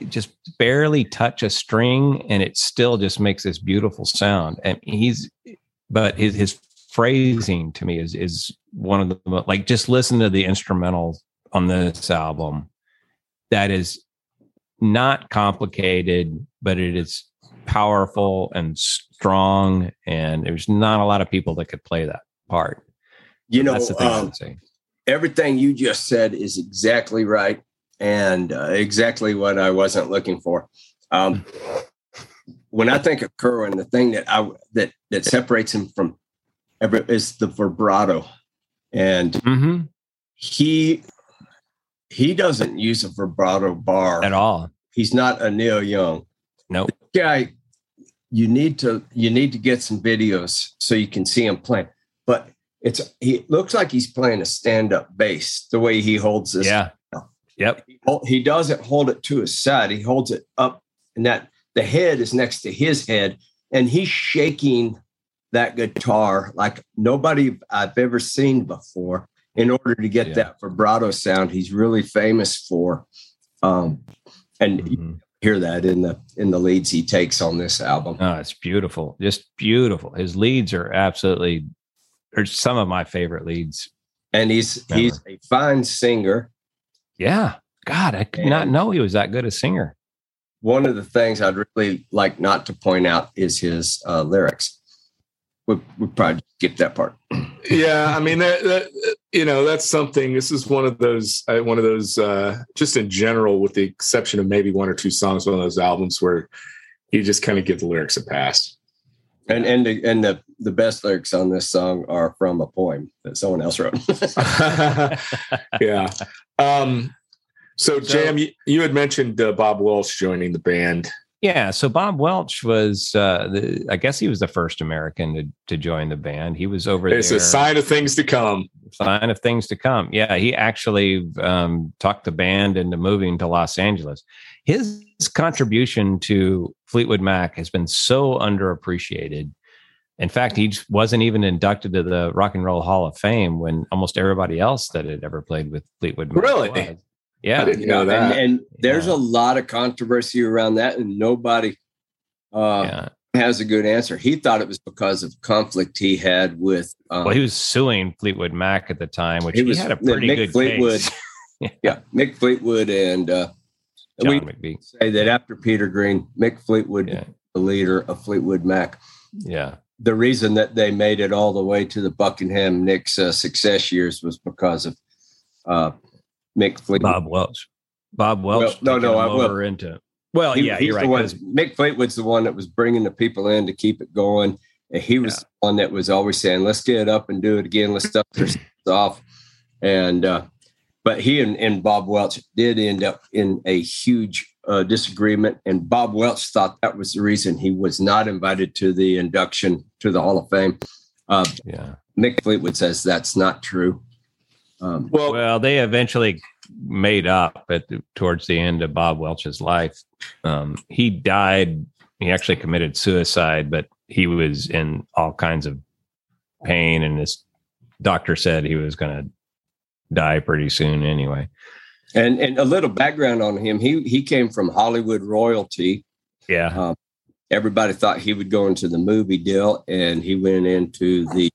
S3: just barely touch a string, and it still just makes this beautiful sound. And he's but his his phrasing to me is is one of the like just listen to the instrumental on this album. That is not complicated, but it is powerful and strong. And there's not a lot of people that could play that part.
S2: You know, um, everything you just said is exactly right and uh, exactly what I wasn't looking for. Um, when I think of Kirwan, the thing that I that that separates him from every is the vibrato, and mm-hmm. he he doesn't use a vibrato bar
S3: at all.
S2: He's not a Neil Young.
S3: No nope.
S2: guy. You need to you need to get some videos so you can see him playing. But it's he looks like he's playing a stand up bass the way he holds this.
S3: Yeah. Yep.
S2: He, he doesn't hold it to his side. He holds it up, and that the head is next to his head, and he's shaking that guitar like nobody I've ever seen before in order to get yeah. that vibrato sound he's really famous for. Um, and mm-hmm. hear that in the in the leads he takes on this album.
S3: Oh, it's beautiful, just beautiful. His leads are absolutely are some of my favorite leads.
S2: And he's ever. he's a fine singer.
S3: Yeah. God, I did not know he was that good a singer.
S2: One of the things I'd really like not to point out is his uh, lyrics we'll, we'll probably skip that part.
S1: yeah, I mean, that, that, you know, that's something. This is one of those, uh, one of those, uh, just in general, with the exception of maybe one or two songs, one of those albums where you just kind of give the lyrics a pass.
S2: And and the, and the the best lyrics on this song are from a poem that someone else wrote.
S1: yeah. Um, so, so, Jam, you, you had mentioned uh, Bob Walsh joining the band.
S3: Yeah, so Bob Welch was, uh, the, I guess he was the first American to, to join the band. He was over
S1: it's there. It's a sign of things to come.
S3: Sign of things to come. Yeah, he actually um, talked the band into moving to Los Angeles. His contribution to Fleetwood Mac has been so underappreciated. In fact, he wasn't even inducted to the Rock and Roll Hall of Fame when almost everybody else that had ever played with Fleetwood
S2: Mac. Really? Was.
S3: Yeah, know,
S2: and, and, there's yeah. a lot of controversy around that, and nobody uh, yeah. has a good answer. He thought it was because of conflict he had with.
S3: Um, well, he was suing Fleetwood Mac at the time, which he, was, he had a pretty good Fleetwood.
S2: yeah. yeah. Fleetwood and uh, John we McVie. say that after Peter Green, Mick Fleetwood, yeah. the leader of Fleetwood Mac.
S3: Yeah.
S2: The reason that they made it all the way to the Buckingham Nicks uh, success years was because of uh, Mick
S3: Fleetwood. Bob Welch. Bob Welch.
S2: Well, no, no, I will.
S3: Into, well, he, yeah, you're
S2: right. One, Mick Fleetwood's the one that was bringing the people in to keep it going. And he was yeah. one that was always saying, let's get it up and do it again. Let's stuff this off. And, uh, but he and, and, Bob Welch did end up in a huge uh, disagreement. And Bob Welch thought that was the reason he was not invited to the induction to the Hall of Fame.
S3: Uh, yeah.
S2: Mick Fleetwood says that's not true.
S3: Um, well, well, they eventually made up at the, towards the end of Bob Welch's life. Um, he died. He actually committed suicide, but he was in all kinds of pain, and his doctor said he was going to die pretty soon anyway.
S2: And and a little background on him. He he came from Hollywood royalty.
S3: Yeah. Um,
S2: everybody thought he would go into the movie deal, and he went into the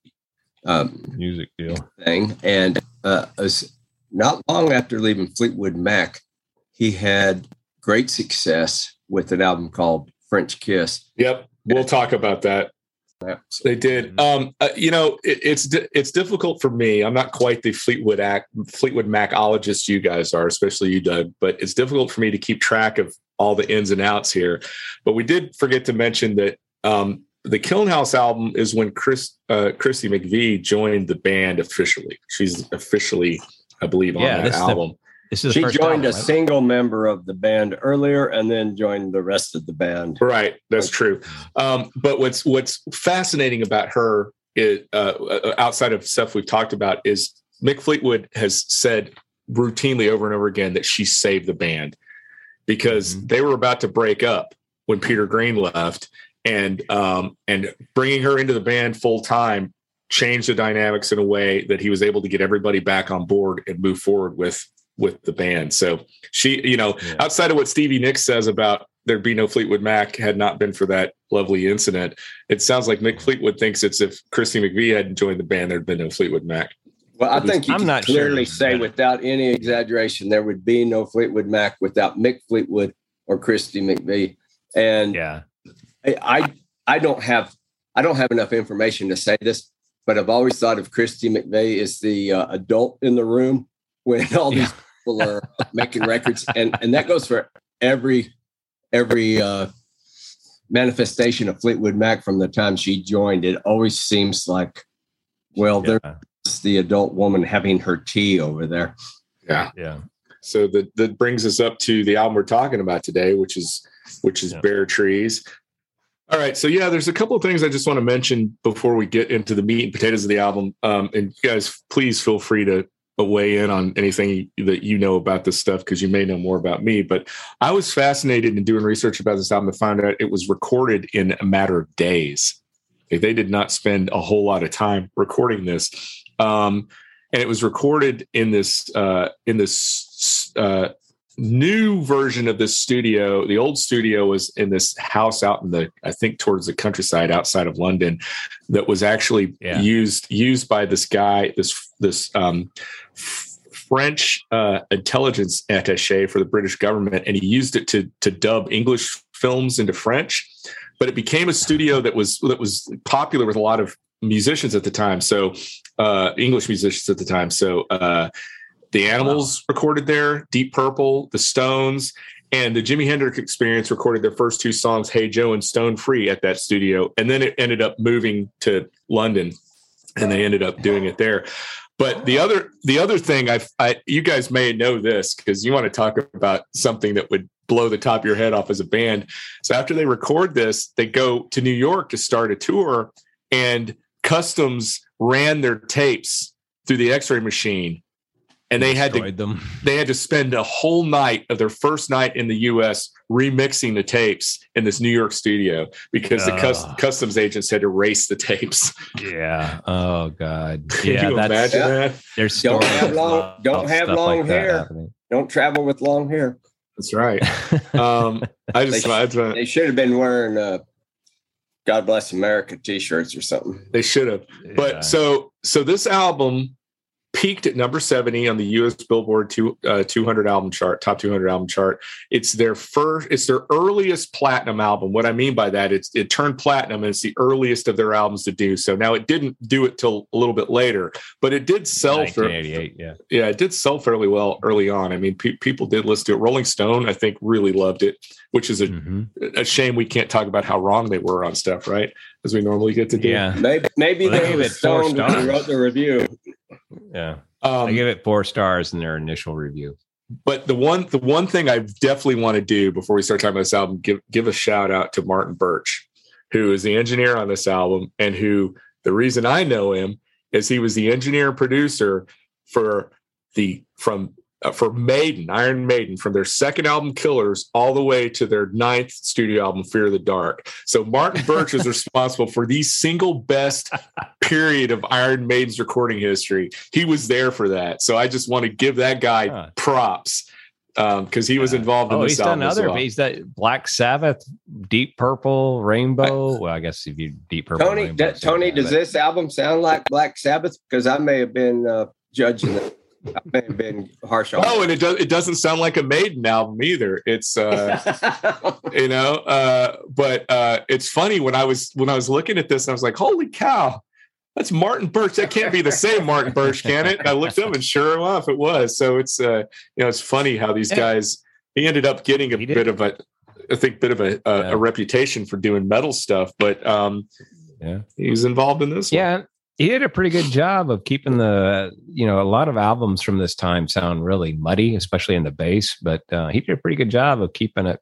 S2: um,
S3: music deal
S2: thing. And uh, not long after leaving Fleetwood Mac, he had great success with an album called French Kiss.
S1: Yep, we'll talk about that. Absolutely. They did. Mm-hmm. Um, uh, you know, it, it's it's difficult for me. I'm not quite the Fleetwood Act Fleetwood Macologist you guys are, especially you, Doug. But it's difficult for me to keep track of all the ins and outs here. But we did forget to mention that um, the Kiln House album is when Chris uh, Christy McVie joined the band officially. She's officially, I believe, on yeah, that album. The,
S2: this is she joined album, a right? single member of the band earlier, and then joined the rest of the band.
S1: Right, that's true. Um, but what's what's fascinating about her, is, uh, uh, outside of stuff we've talked about, is Mick Fleetwood has said routinely over and over again that she saved the band because mm-hmm. they were about to break up when Peter Green left, and um, and bringing her into the band full time changed the dynamics in a way that he was able to get everybody back on board and move forward with with the band. So she, you know, yeah. outside of what Stevie Nicks says about there'd be no Fleetwood Mac had not been for that lovely incident, it sounds like Mick Fleetwood thinks it's if Christy McVie hadn't joined the band, there'd been no Fleetwood Mac.
S2: Well, I think you I'm can clearly sure. say without any exaggeration, there would be no Fleetwood Mac without Mick Fleetwood or Christy McVie. And yeah. I, I I don't have I don't have enough information to say this, but I've always thought of Christy McVie as the uh, adult in the room when all yeah. these people are making records, and and that goes for every every uh, manifestation of Fleetwood Mac from the time she joined. It always seems like, well, yeah. there's the adult woman having her tea over there.
S1: Yeah, yeah. So that that brings us up to the album we're talking about today, which is which is yeah. Bare Trees. All right. So yeah, there's a couple of things I just want to mention before we get into the meat and potatoes of the album. Um, and you guys, please feel free to weigh in on anything that you know about this stuff because you may know more about me. But I was fascinated in doing research about this album to find out it was recorded in a matter of days. Like they did not spend a whole lot of time recording this, um, and it was recorded in this uh, in this uh, new version of this studio the old studio was in this house out in the i think towards the countryside outside of london that was actually yeah. used used by this guy this this um, french uh, intelligence attaché for the british government and he used it to to dub english films into french but it became a studio that was that was popular with a lot of musicians at the time so uh, english musicians at the time so uh, the Animals wow. recorded there, Deep Purple, The Stones, and the Jimi Hendrix Experience recorded their first two songs, Hey Joe and Stone Free, at that studio. And then it ended up moving to London and they ended up doing it there. But the other the other thing I, I you guys may know this because you want to talk about something that would blow the top of your head off as a band. So after they record this, they go to New York to start a tour, and Customs ran their tapes through the X-ray machine and they had to them. they had to spend a whole night of their first night in the U.S. remixing the tapes in this New York studio because uh, the cus- customs agents had erased the tapes.
S3: Yeah. Oh God. Yeah. Can you
S2: imagine yeah. that? There's don't have long don't have long like hair. Don't travel with long hair.
S1: That's right. Um, I just they,
S2: they should have been wearing uh, God Bless America t-shirts or something.
S1: They should have. Yeah. But so so this album peaked at number 70 on the US Billboard two, uh, 200 album chart, top 200 album chart. It's their first, it's their earliest platinum album. What I mean by that, it's, it turned platinum and it's the earliest of their albums to do so. Now it didn't do it till a little bit later, but it did sell. For, yeah. yeah, it did sell fairly well early on. I mean, pe- people did listen to it. Rolling Stone, I think, really loved it, which is a, mm-hmm. a shame we can't talk about how wrong they were on stuff, right? As we normally get to
S3: do.
S2: Yeah. Maybe, maybe well, David Stone wrote the review.
S3: Yeah. Um, I give it four stars in their initial review.
S1: But the one the one thing I definitely want to do before we start talking about this album, give give a shout out to Martin Birch, who is the engineer on this album, and who the reason I know him is he was the engineer and producer for the from uh, for Maiden, Iron Maiden, from their second album Killers all the way to their ninth studio album Fear of the Dark. So Martin Birch is responsible for the single best period of Iron Maiden's recording history. He was there for that. So I just want to give that guy huh. props because um, he was involved in oh, he's done other well. he's that
S3: black sabbath deep purple rainbow I, well i guess if you deep purple
S2: tony rainbow, d- tony does that. this album sound like black sabbath because i may have been uh, judging it I may have been harsh on.
S1: Oh, and it does. It doesn't sound like a Maiden album either. It's uh, you know, uh, but uh, it's funny when I was when I was looking at this, I was like, holy cow. That's Martin Birch. That can't be the same Martin Birch, can it? And I looked up, and sure enough, it was. So it's uh, you know, it's funny how these guys. He ended up getting a bit of a, I think, bit of a, a, yeah. a reputation for doing metal stuff, but um, yeah. he's involved in this.
S3: Yeah, one he did a pretty good job of keeping the you know a lot of albums from this time sound really muddy especially in the bass but uh, he did a pretty good job of keeping it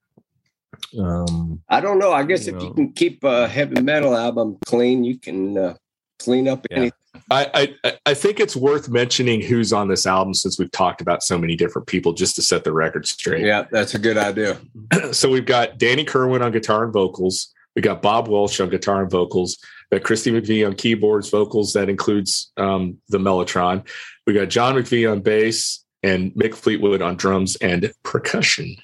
S2: um, i don't know i guess you if know. you can keep a heavy metal album clean you can uh, clean up yeah. anything
S1: I, I, I think it's worth mentioning who's on this album since we've talked about so many different people just to set the record straight.
S2: Yeah, that's a good idea.
S1: so we've got Danny Kerwin on guitar and vocals, we got Bob Welch on guitar and vocals. We got Christy McVie on keyboards, vocals. That includes um, the Mellotron. We got John McVie on bass and Mick Fleetwood on drums and percussion.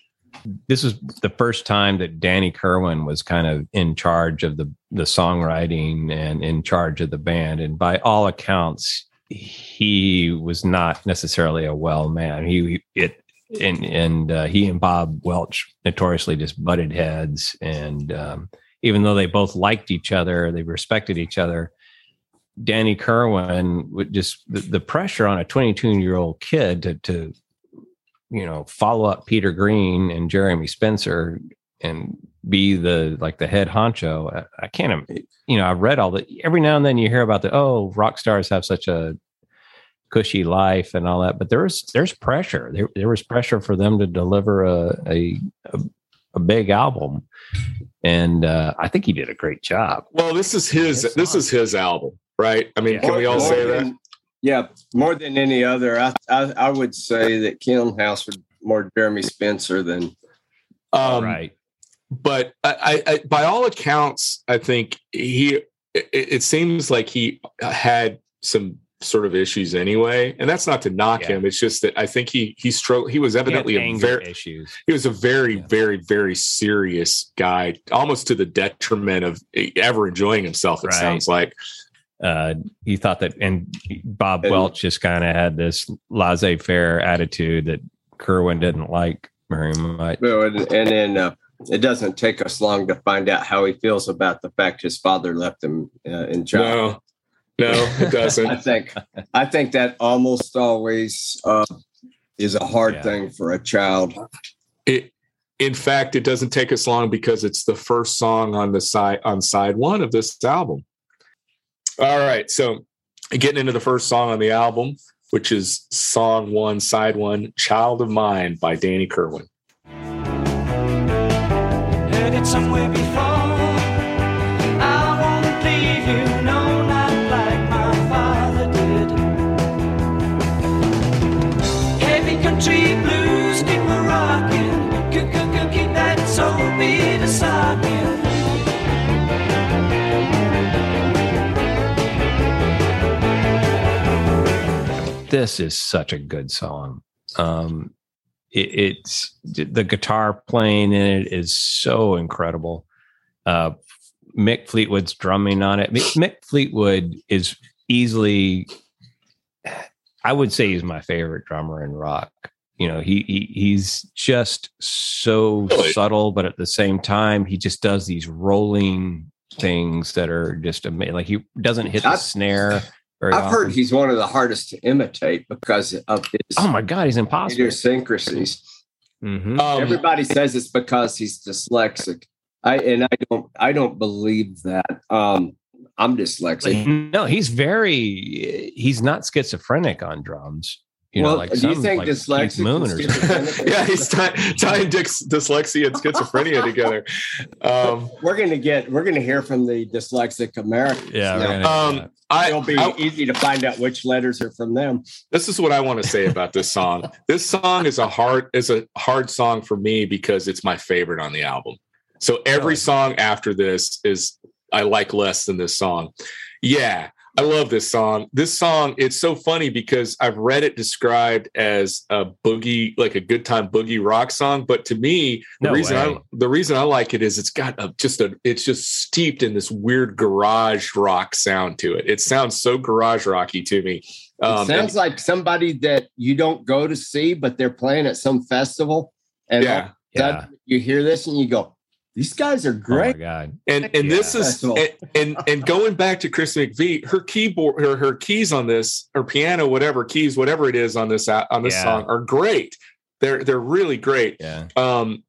S3: This is the first time that Danny Kirwan was kind of in charge of the the songwriting and in charge of the band. And by all accounts, he was not necessarily a well man. He it and and uh, he and Bob Welch notoriously just butted heads and. Um, even though they both liked each other, they respected each other. Danny Kirwan would just the, the pressure on a 22 year old kid to, to, you know, follow up Peter Green and Jeremy Spencer and be the like the head honcho. I, I can't, you know, I've read all the Every now and then you hear about the oh, rock stars have such a cushy life and all that, but there's there's pressure. There there was pressure for them to deliver a a, a a big album, and uh, I think he did a great job.
S1: Well, this is his this is his album, right? I mean, yeah. can more, we all say than, that?
S2: Yeah, more than any other, I, I, I would say that Kiln House was more Jeremy Spencer than.
S3: Um, right.
S1: But I, I, by all accounts, I think he. It, it seems like he had some sort of issues anyway. And that's not to knock yeah. him. It's just that I think he he struggled. He was evidently he a very issues. He was a very yeah. very very serious guy, almost to the detriment of ever enjoying himself. It right. sounds like.
S3: Uh, you thought that, and Bob and, Welch just kind of had this laissez-faire attitude that Kirwan didn't like very much.
S2: And, then uh, it doesn't take us long to find out how he feels about the fact his father left him uh, in charge. No,
S1: no, it doesn't. I
S2: think I think that almost always uh, is a hard yeah. thing for a child.
S1: It, in fact, it doesn't take us long because it's the first song on the side on side one of this album. All right, so getting into the first song on the album, which is song one, side one, "Child of Mine" by Danny Kirwan.
S3: this is such a good song. Um, it, it's the guitar playing in it is so incredible. Uh, Mick Fleetwood's drumming on it. Mick Fleetwood is easily, I would say, he's my favorite drummer in rock you know he, he he's just so really? subtle but at the same time he just does these rolling things that are just amazing like he doesn't hit That's, the snare
S2: i've often. heard he's one of the hardest to imitate because of
S3: his oh my god he's impossible
S2: idiosyncrasies mm-hmm. um, everybody says it's because he's dyslexic i and i don't i don't believe that um i'm dyslexic
S3: no he's very he's not schizophrenic on drums you well, know, like do some, you think like dyslexic
S2: Moon or
S1: something. yeah, he's tying dyslexia and schizophrenia together. Um,
S2: we're gonna get we're gonna hear from the dyslexic Americans.
S3: Yeah, gonna,
S2: um, yeah. it'll be I, easy to find out which letters are from them.
S1: This is what I want to say about this song. this song is a hard is a hard song for me because it's my favorite on the album. So every song after this is I like less than this song. Yeah, I love this song. This song, it's so funny because I've read it described as a boogie, like a good time boogie rock song. But to me, no the reason way. I the reason I like it is it's got a, just a it's just steeped in this weird garage rock sound to it. It sounds so garage rocky to me.
S2: Um, it sounds and, like somebody that you don't go to see, but they're playing at some festival, and yeah, yeah. you hear this and you go, these guys are oh great.
S3: Oh God.
S1: And and yeah. this is and, and, and going back to Chris McVie, her keyboard her her keys on this or piano, whatever keys, whatever it is on this on this yeah. song are great. They're they're really great. Yeah. Um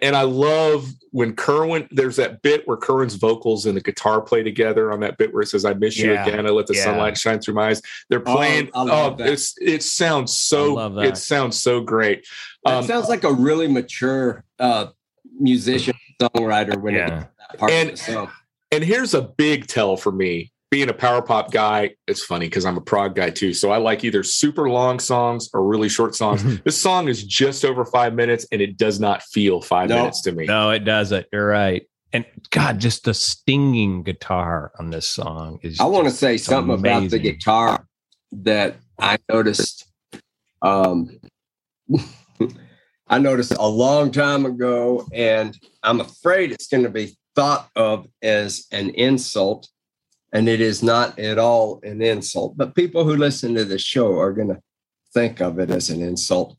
S1: and, I love when Kirwan, there's that bit where Kirwan's vocals and the guitar play together on that bit where it says, I miss you again. I let the sunlight shine through my eyes. They're oh, playing. Oh, oh it's, it sounds so, it sounds so great.
S2: Um, it sounds like a really mature uh, musician songwriter when yeah.
S1: and, so. And here's a big tell for me. Being a power pop guy, it's funny because I'm a prog guy too. So I like either super long songs or really short songs. this song is just over five minutes and it does not feel five minutes to me.
S3: No, it doesn't. You're right. And God, just the stinging guitar on this song is. I
S2: want to say something amazing. about the guitar that I noticed. Um, I noticed a long time ago, and I'm afraid it's going to be thought of as an insult, and it is not at all an insult. But people who listen to the show are going to think of it as an insult.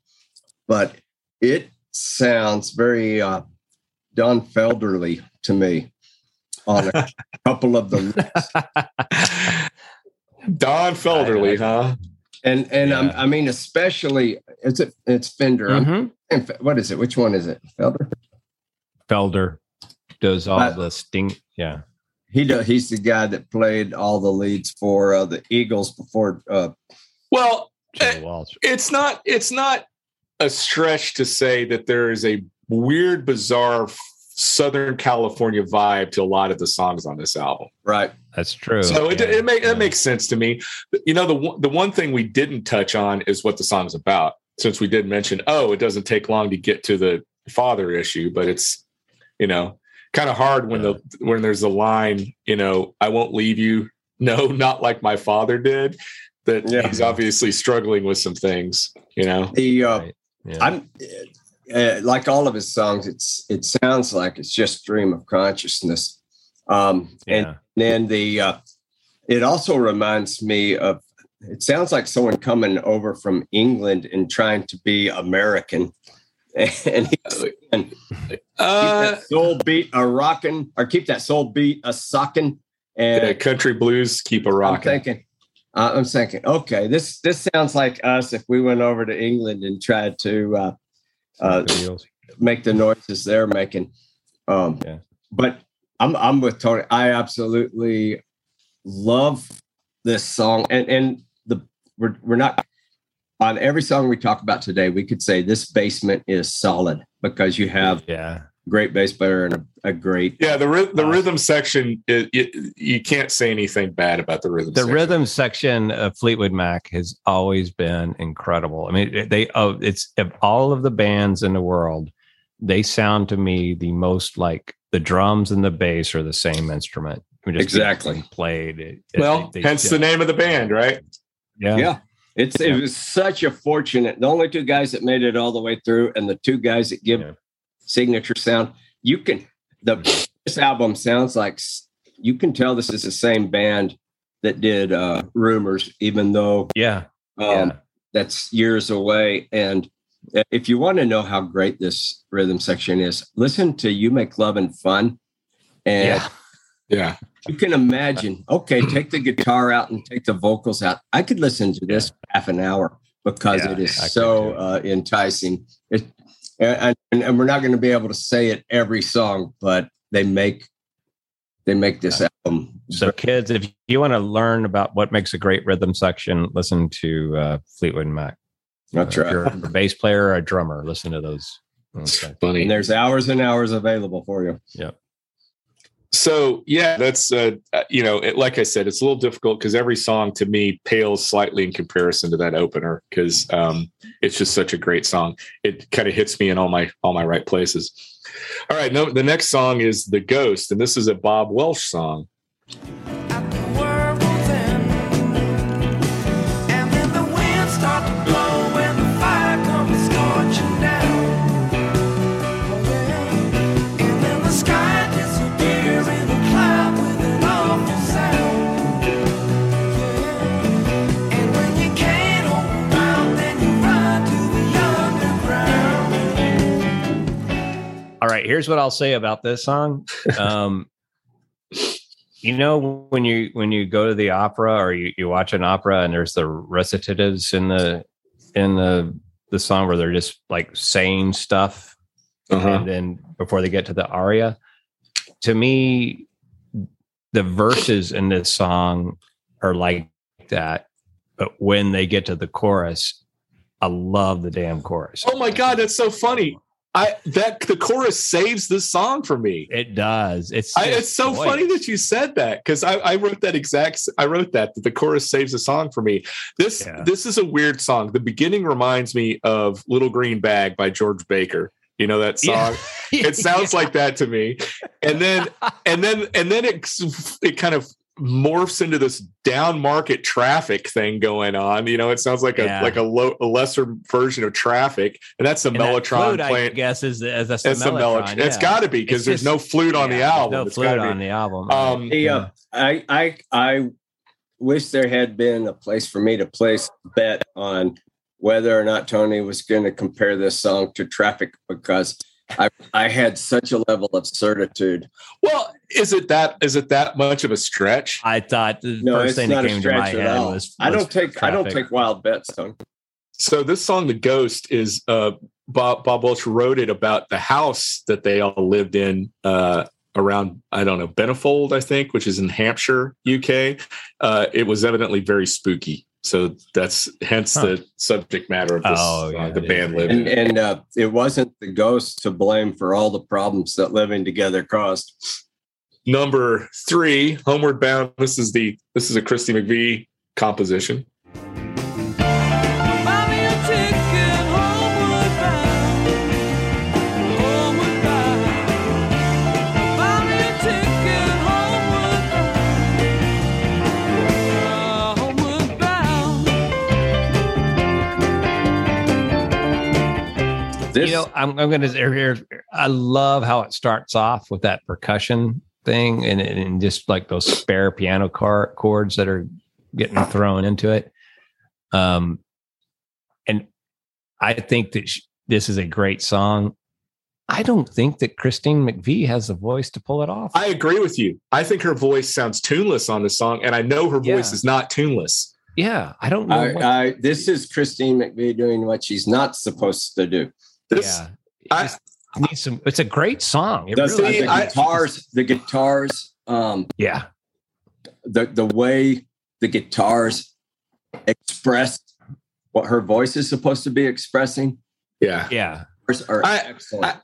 S2: But it sounds very uh, Don Felderly to me on a couple of the lists.
S1: Don Felderly, huh?
S2: And and yeah. um, I mean, especially it's it's Fender. Mm-hmm. what is it? Which one is it? Felder.
S3: Felder does all I, the sting. Yeah.
S2: He He's the guy that played all the leads for uh, the Eagles before. Uh,
S1: well, eh, it's not. It's not a stretch to say that there is a weird, bizarre Southern California vibe to a lot of the songs on this album.
S2: Right.
S3: That's true.
S1: So it, yeah. it, make, it makes sense to me. You know, the, the one thing we didn't touch on is what the song's about. Since we did mention, oh, it doesn't take long to get to the father issue, but it's, you know, kind of hard when yeah. the when there's a line, you know, I won't leave you. No, not like my father did. That yeah. he's obviously struggling with some things, you know.
S2: The uh, right. I'm uh, uh, like all of his songs. It's it sounds like it's just stream of consciousness um, yeah. And then the uh, it also reminds me of it sounds like someone coming over from England and trying to be American. and uh, keep and uh, soul beat a rocking or keep that soul beat a sucking and yeah,
S1: country blues keep a rocking.
S2: I'm thinking, uh, I'm thinking, okay, this this sounds like us if we went over to England and tried to uh, uh, make the noises they're making. Um, yeah. But I'm I'm with Tony. I absolutely love this song, and and the we're we're not on every song we talk about today. We could say this basement is solid because you have
S3: yeah
S2: great bass player and a, a great
S1: yeah the the uh, rhythm section it, it, you can't say anything bad about the rhythm
S3: the section. rhythm section of Fleetwood Mac has always been incredible. I mean they oh, it's of all of the bands in the world they sound to me the most like the drums and the bass are the same instrument.
S1: I mean, exactly
S3: played. It,
S1: well, they, they hence the name of the band, right?
S3: Yeah. Yeah.
S2: It's yeah. it was such a fortunate. The only two guys that made it all the way through, and the two guys that give yeah. signature sound. You can the mm-hmm. this album sounds like you can tell this is the same band that did uh rumors, even though
S3: yeah, um, yeah.
S2: that's years away. And uh, if you want to know how great this rhythm section is, listen to You Make Loving Fun. And yeah. yeah. You can imagine, okay, take the guitar out and take the vocals out. I could listen to this half an hour because yeah, it is I so uh, enticing. It, and, and, and we're not going to be able to say it every song, but they make they make this album.
S3: So, kids, if you want to learn about what makes a great rhythm section, listen to uh, Fleetwood Mac. That's uh, right. you're a bass player or a drummer, listen to those. Okay.
S2: Funny. And there's hours and hours available for you.
S3: Yep.
S1: So yeah, that's uh, uh, you know, it, like I said, it's a little difficult because every song to me pales slightly in comparison to that opener because um, it's just such a great song. It kind of hits me in all my all my right places. All right, no, the next song is "The Ghost," and this is a Bob Welch song.
S3: All right, here's what I'll say about this song. Um, you know when you when you go to the opera or you, you watch an opera and there's the recitatives in the in the the song where they're just like saying stuff uh-huh. and then before they get to the aria to me the verses in this song are like that but when they get to the chorus i love the damn chorus
S1: oh my god that's so funny I that the chorus saves this song for me.
S3: It does. It's
S1: I, it's so voice. funny that you said that because I, I, wrote that exact. I wrote that that the chorus saves the song for me. This yeah. this is a weird song. The beginning reminds me of Little Green Bag by George Baker. You know that song. Yeah. it sounds yeah. like that to me. And then and then and then it it kind of morphs into this down market traffic thing going on. You know, it sounds like yeah. a like a, low, a lesser version of traffic, and that's the and Mellotron that flute, I
S3: guess is, as a Mellotron. The
S1: Mellotron. Yeah. It's got to be because there's just, no flute yeah, on the album. No
S3: flute on the album. Um,
S2: hey, uh, I I I wish there had been a place for me to place bet on whether or not Tony was going to compare this song to Traffic because I, I had such a level of certitude.
S1: Well, is it that is it that much of a stretch?
S3: I thought
S2: the no, first thing that came to my head was, was, I don't take traffic. I don't take wild bets, Tony.
S1: So this song, "The Ghost," is uh, Bob Bob Welch wrote it about the house that they all lived in uh, around I don't know Benifold, I think, which is in Hampshire, UK. Uh, it was evidently very spooky, so that's hence huh. the subject matter of this, oh, uh, yeah, uh, the band living.
S2: And, and uh, it wasn't the ghost to blame for all the problems that living together caused.
S1: Number three, Homeward Bound. This is the this is a Christy McVie composition.
S3: this, you know, I'm, I'm going to. Er, er, I love how it starts off with that percussion thing and, and just like those spare piano car, chords that are getting thrown into it. Um, and I think that sh- this is a great song. I don't think that Christine McVie has the voice to pull it off.
S1: I agree with you. I think her voice sounds tuneless on this song, and I know her voice yeah. is not tuneless.
S3: Yeah, I don't know.
S2: I, I, this is Christine McVie doing what she's not supposed to do.
S3: This, yeah. I, need some it's a great song
S2: it the, really thing, the guitars just, the guitars um yeah the the way the guitars express what her voice is supposed to be expressing
S1: yeah
S3: yeah are I, excellent.
S1: I,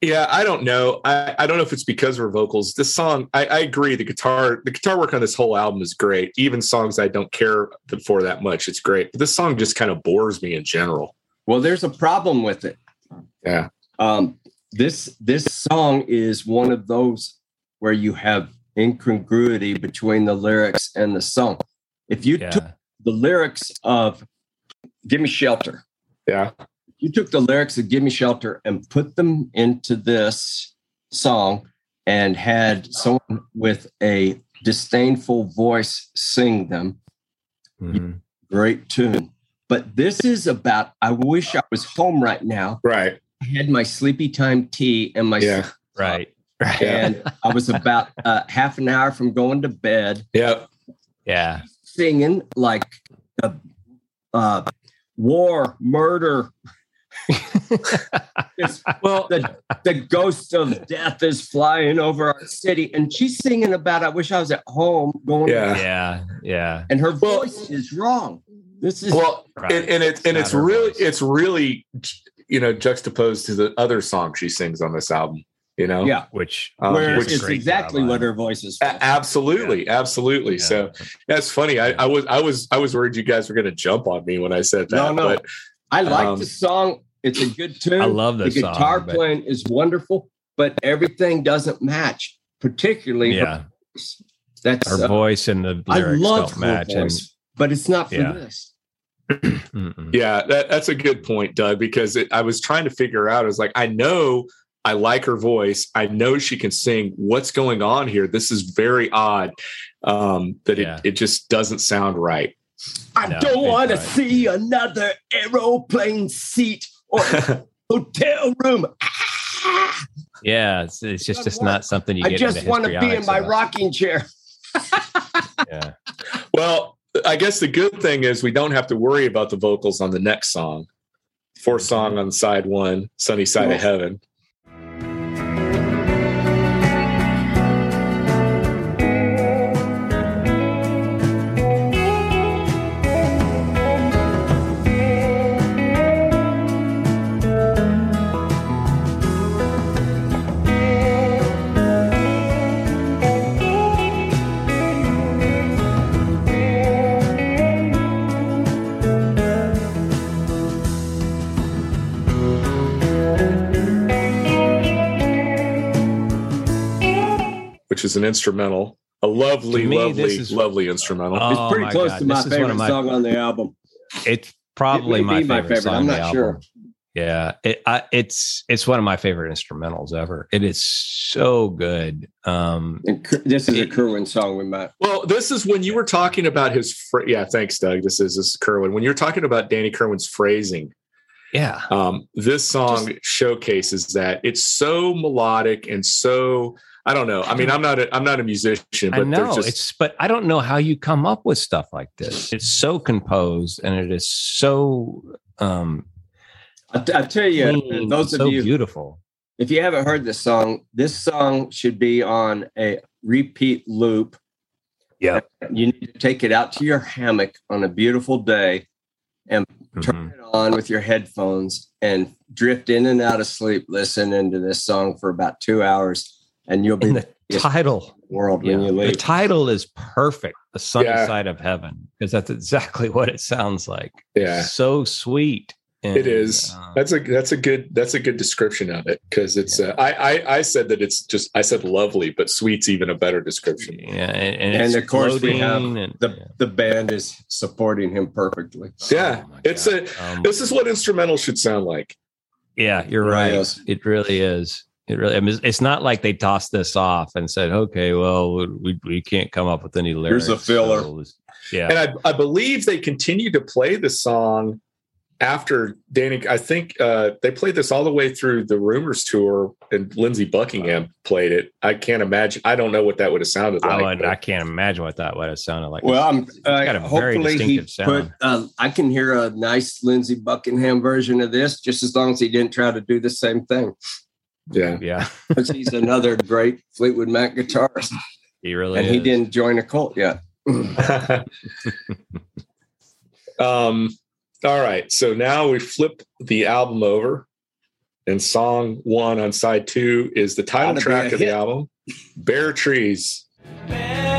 S1: yeah i don't know I, I don't know if it's because of her vocals this song I, I agree the guitar the guitar work on this whole album is great even songs i don't care for that much it's great but this song just kind of bores me in general
S2: well there's a problem with it
S1: yeah. Um,
S2: this this song is one of those where you have incongruity between the lyrics and the song. If you yeah. took the lyrics of "Give Me Shelter,"
S1: yeah,
S2: you took the lyrics of "Give Me Shelter" and put them into this song, and had someone with a disdainful voice sing them. Mm-hmm. Great tune. But this is about I wish I was home right now.
S1: Right.
S2: I had my sleepy time tea and my
S3: yeah. right. Right.
S2: And I was about uh, half an hour from going to bed.
S1: Yep.
S3: Yeah.
S2: Singing like the uh, war, murder. well, the, the ghost of death is flying over our city, and she's singing about "I wish I was at home." Going,
S3: yeah, yeah, yeah.
S2: And her voice well, is wrong. This
S1: is well, right. and, and, it, it's and it's really voice. it's really you know, juxtaposed to the other song she sings on this album. You know,
S3: yeah,
S2: which um, which is exactly what her voice is.
S1: absolutely, yeah. absolutely. Yeah. So that's funny. I, I, was I was I was worried you guys were going to jump on me when I said that.
S2: No, no. But, I like um, the song. It's a good tune. I
S3: love the
S2: song,
S3: guitar
S2: but... playing is wonderful, but everything doesn't match, particularly
S3: yeah. Her that's her uh, voice and the lyrics I love don't match. Voice, and,
S2: but it's not for yeah. this
S1: yeah, that, that's a good point, Doug, because it, I was trying to figure out, I was like, I know I like her voice. I know she can sing. What's going on here? This is very odd um, that yeah. it, it just doesn't sound right.
S2: I no, don't want right. to see another aeroplane seat or hotel room.
S3: yeah, it's, it's just, just not something you I
S2: just want to be in my rocking chair. yeah.
S1: Well, I guess the good thing is we don't have to worry about the vocals on the next song. Fourth song mm-hmm. on side one, Sunny Side of Heaven. which is an instrumental, a lovely, me, lovely, is, lovely instrumental.
S2: Oh, it's pretty close God. to my favorite my, song on the album.
S3: It's probably it my, favorite my, favorite song. I'm not sure. Album. Yeah, it, I, it's it's one of my favorite instrumentals ever. It is so good. Um, and
S2: this is it, a Kirwan song we met.
S1: Well, this is when you were talking about his. Fra- yeah, thanks, Doug. This is this is Kirwan. When you're talking about Danny Kirwan's phrasing,
S3: yeah, um,
S1: this song Just, showcases that. It's so melodic and so I don't know. I mean, I'm not a, I'm not a musician. But I
S3: know just... it's, but I don't know how you come up with stuff like this. It's so composed and it is so. um
S2: I, t- I tell you, clean, uh, those of so you
S3: beautiful.
S2: If you haven't heard this song, this song should be on a repeat loop.
S1: Yeah,
S2: you need to take it out to your hammock on a beautiful day and turn mm-hmm. it on with your headphones and drift in and out of sleep listening to this song for about two hours and you'll be in the
S3: title
S2: world yeah, when you leave.
S3: The title is perfect, the sunny yeah. side of heaven, because that's exactly what it sounds like.
S1: Yeah,
S3: so sweet.
S1: And, it is. Um, that's a that's a good that's a good description of it because it's. Yeah. Uh, I, I I said that it's just I said lovely, but sweet's even a better description.
S3: Yeah, and,
S2: and,
S3: and
S2: of course we have and, the yeah. the band is supporting him perfectly.
S1: Oh yeah, oh it's God. a. Um, this is what instrumental should sound like.
S3: Yeah, you're right. It really is. It really, I mean, it's not like they tossed this off and said, "Okay, well, we we can't come up with any lyrics."
S1: Here's a filler. So, yeah, and I, I believe they continued to play the song after Danny. I think uh, they played this all the way through the Rumors tour, and Lindsey Buckingham wow. played it. I can't imagine. I don't know what that would have sounded oh, like. I, would,
S3: I can't imagine what that would have sounded like.
S2: Well, I'm uh, got a uh, very distinctive sound. Put, um, uh, I can hear a nice Lindsey Buckingham version of this, just as long as he didn't try to do the same thing.
S1: Yeah. Yeah.
S2: he's another great Fleetwood Mac guitarist.
S3: He really And is.
S2: he didn't join a cult yet.
S1: um, all right. So now we flip the album over, and song one on side two is the title Gotta track of hit. the album, "Bare Trees. Bare.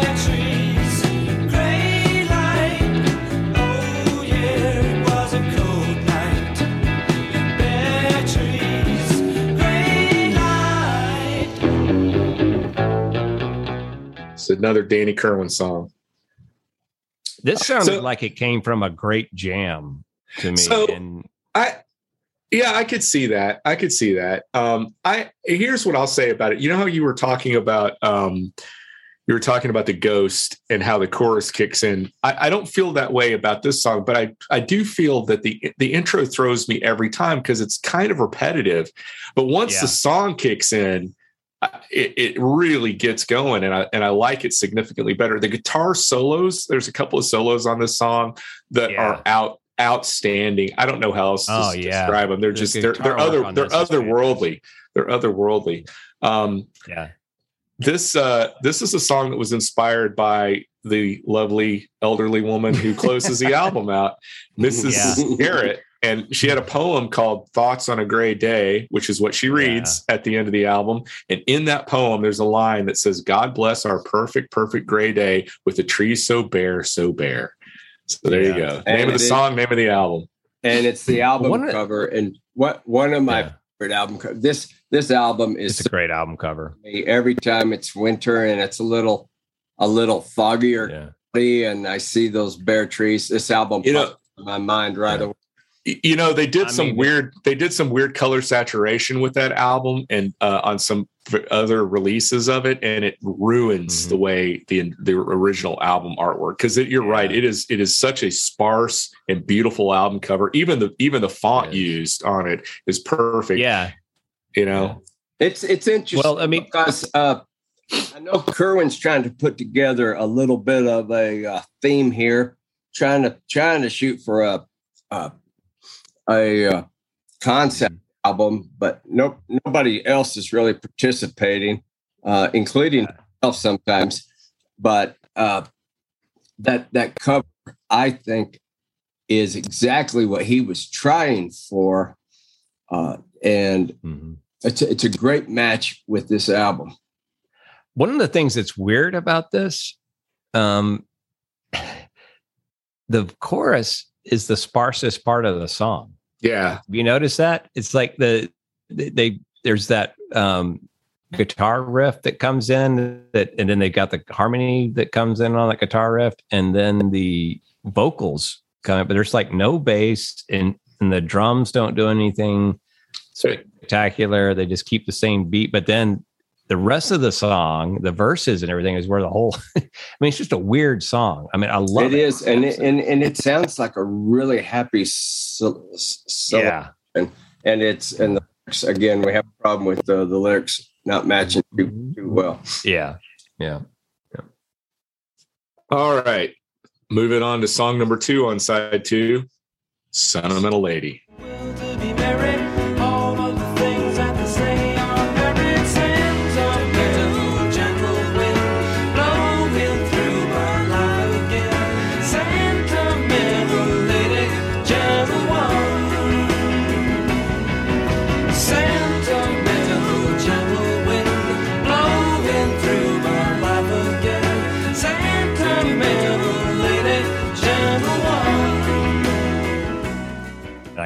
S1: It's another Danny Kirwan song.
S3: This uh, sounded so, like it came from a great jam to me.
S1: So and- I, yeah, I could see that. I could see that. Um, I here's what I'll say about it. You know how you were talking about um, you were talking about the ghost and how the chorus kicks in. I, I don't feel that way about this song, but I I do feel that the the intro throws me every time because it's kind of repetitive. But once yeah. the song kicks in, it, it, really gets going and I, and I like it significantly better. The guitar solos, there's a couple of solos on this song that yeah. are out outstanding. I don't know how else to oh, yeah. describe them. They're just they're, they're other they're otherworldly. They're otherworldly. Um, yeah. This uh, this is a song that was inspired by the lovely elderly woman who closes the album out, Mrs. Yeah. Garrett and she had a poem called thoughts on a gray day which is what she reads yeah. at the end of the album and in that poem there's a line that says god bless our perfect perfect gray day with the trees so bare so bare so there yeah. you go and name of the song is, name of the album
S2: and it's the album one cover of, and what one of my yeah. favorite album co- this this album is
S3: a great album cover
S2: every time it's winter and it's a little a little foggier and i see those bare trees this album you know, my mind right away
S1: you know they did I some mean, weird they did some weird color saturation with that album and uh, on some other releases of it and it ruins mm-hmm. the way the the original album artwork because you're yeah. right it is it is such a sparse and beautiful album cover even the even the font yeah. used on it is perfect
S3: yeah
S1: you know
S2: it's it's interesting
S3: well i mean because uh,
S2: i know Kirwan's trying to put together a little bit of a uh, theme here trying to trying to shoot for a, a a uh, concept mm-hmm. album, but no, nobody else is really participating, uh, including myself sometimes. But uh, that that cover, I think, is exactly what he was trying for, uh, and mm-hmm. it's a, it's a great match with this album.
S3: One of the things that's weird about this, um, the chorus is the sparsest part of the song.
S1: Yeah.
S3: You notice that? It's like the they there's that um guitar riff that comes in that and then they got the harmony that comes in on that guitar riff and then the vocals come in, but there's like no bass and and the drums don't do anything spectacular. They just keep the same beat, but then the rest of the song, the verses and everything is where the whole. I mean, it's just a weird song. I mean, I love
S2: it. It is, and it, and and it sounds like a really happy. So, yeah, and and it's and the lyrics, again, we have a problem with the, the lyrics not matching too, too mm-hmm. well.
S3: Yeah, yeah,
S1: yeah. All right, moving on to song number two on side two, "Sentimental Lady."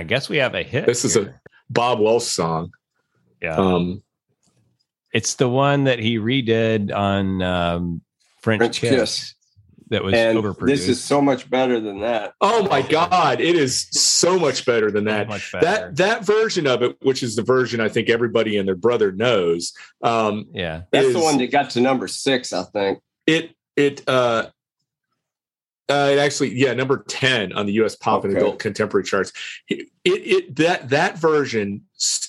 S3: guess we have a hit.
S1: This here. is a Bob Welch song.
S3: Yeah. Um, it's the one that he redid on um,
S2: French, French Kiss. Kiss.
S3: That was and
S2: overproduced. This is so much better than that.
S1: Oh my God! It is so much better than that. Better. That that version of it, which is the version I think everybody and their brother knows. Um,
S3: yeah,
S2: that's is, the one that got to number six, I think.
S1: It it uh, uh, it actually, yeah, number ten on the U.S. pop okay. and adult contemporary charts. It, it, that that version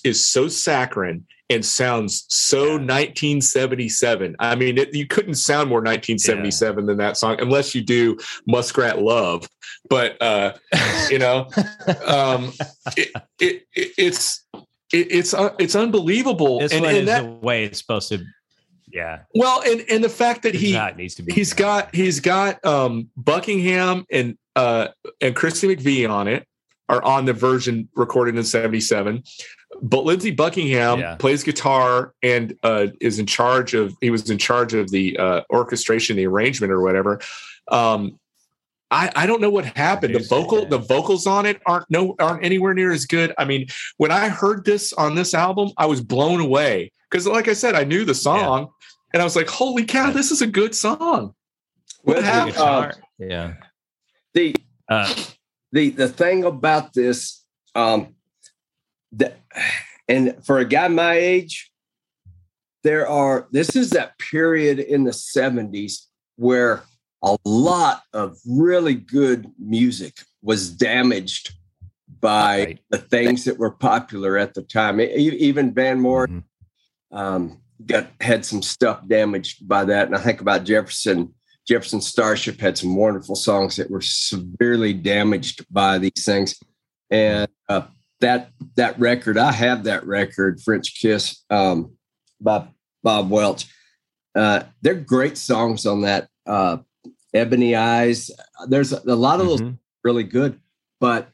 S1: is so saccharine and sounds so yeah. 1977. I mean, it, you couldn't sound more 1977 yeah. than that song, unless you do Muskrat Love. But uh, you know, um, it, it's it's uh, it's unbelievable. This and, one
S3: and is that, the way it's supposed to yeah.
S1: Well, and and the fact that he that needs to be he's got he's got um Buckingham and uh and Christy McVie on it are on the version recorded in 77. But Lindsey Buckingham yeah. plays guitar and uh, is in charge of, he was in charge of the uh, orchestration, the arrangement or whatever. Um, I, I don't know what happened. The vocal, the vocals on it aren't no aren't anywhere near as good. I mean, when I heard this on this album, I was blown away because, like I said, I knew the song, and I was like, "Holy cow, this is a good song."
S3: What happened?
S2: Uh, yeah. The uh. the the thing about this, um, that, and for a guy my age, there are this is that period in the '70s where a lot of really good music was damaged by right. the things that were popular at the time. Even Van Morrison. Mm-hmm. Um, got had some stuff damaged by that. And I think about Jefferson. Jefferson Starship had some wonderful songs that were severely damaged by these things, and uh, that that record I have that record French Kiss um, by Bob Welch. Uh, they're great songs on that. Uh, Ebony Eyes. There's a, a lot of mm-hmm. those really good, but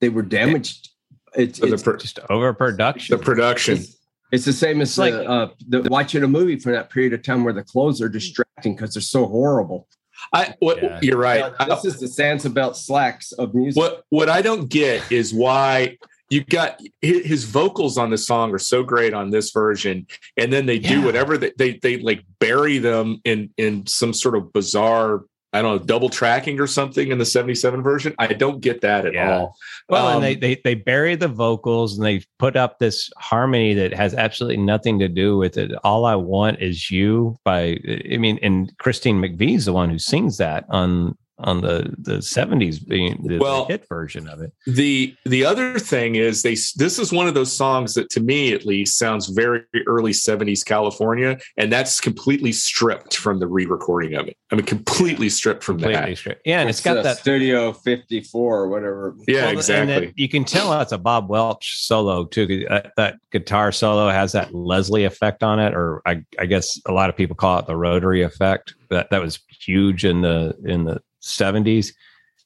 S2: they were damaged.
S3: It's, so it's the just overproduction.
S1: The production. It's,
S2: it's the same as like the, uh, the, watching a movie for that period of time where the clothes are distracting because they're so horrible.
S1: I what, yeah. you're right.
S2: this is the about slacks of music.
S1: What what I don't get is why you got his vocals on the song are so great on this version, and then they yeah. do whatever they, they they like bury them in in some sort of bizarre I don't know, double tracking or something in the 77 version. I don't get that at yeah. all. Well,
S3: um, and they, they they bury the vocals and they put up this harmony that has absolutely nothing to do with it. All I want is you by I mean, and Christine McVie's the one who sings that on on the the 70s being the, well, the hit version of it.
S1: The the other thing is they this is one of those songs that to me at least sounds very early 70s California and that's completely stripped from the re-recording of it. I mean completely stripped from completely that. Stripped.
S3: Yeah, and it's, it's got that
S2: Studio 54 or whatever.
S1: Yeah, well, exactly.
S3: you can tell that's a Bob Welch solo too. Uh, that guitar solo has that Leslie effect on it or I I guess a lot of people call it the rotary effect. That that was huge in the in the 70s.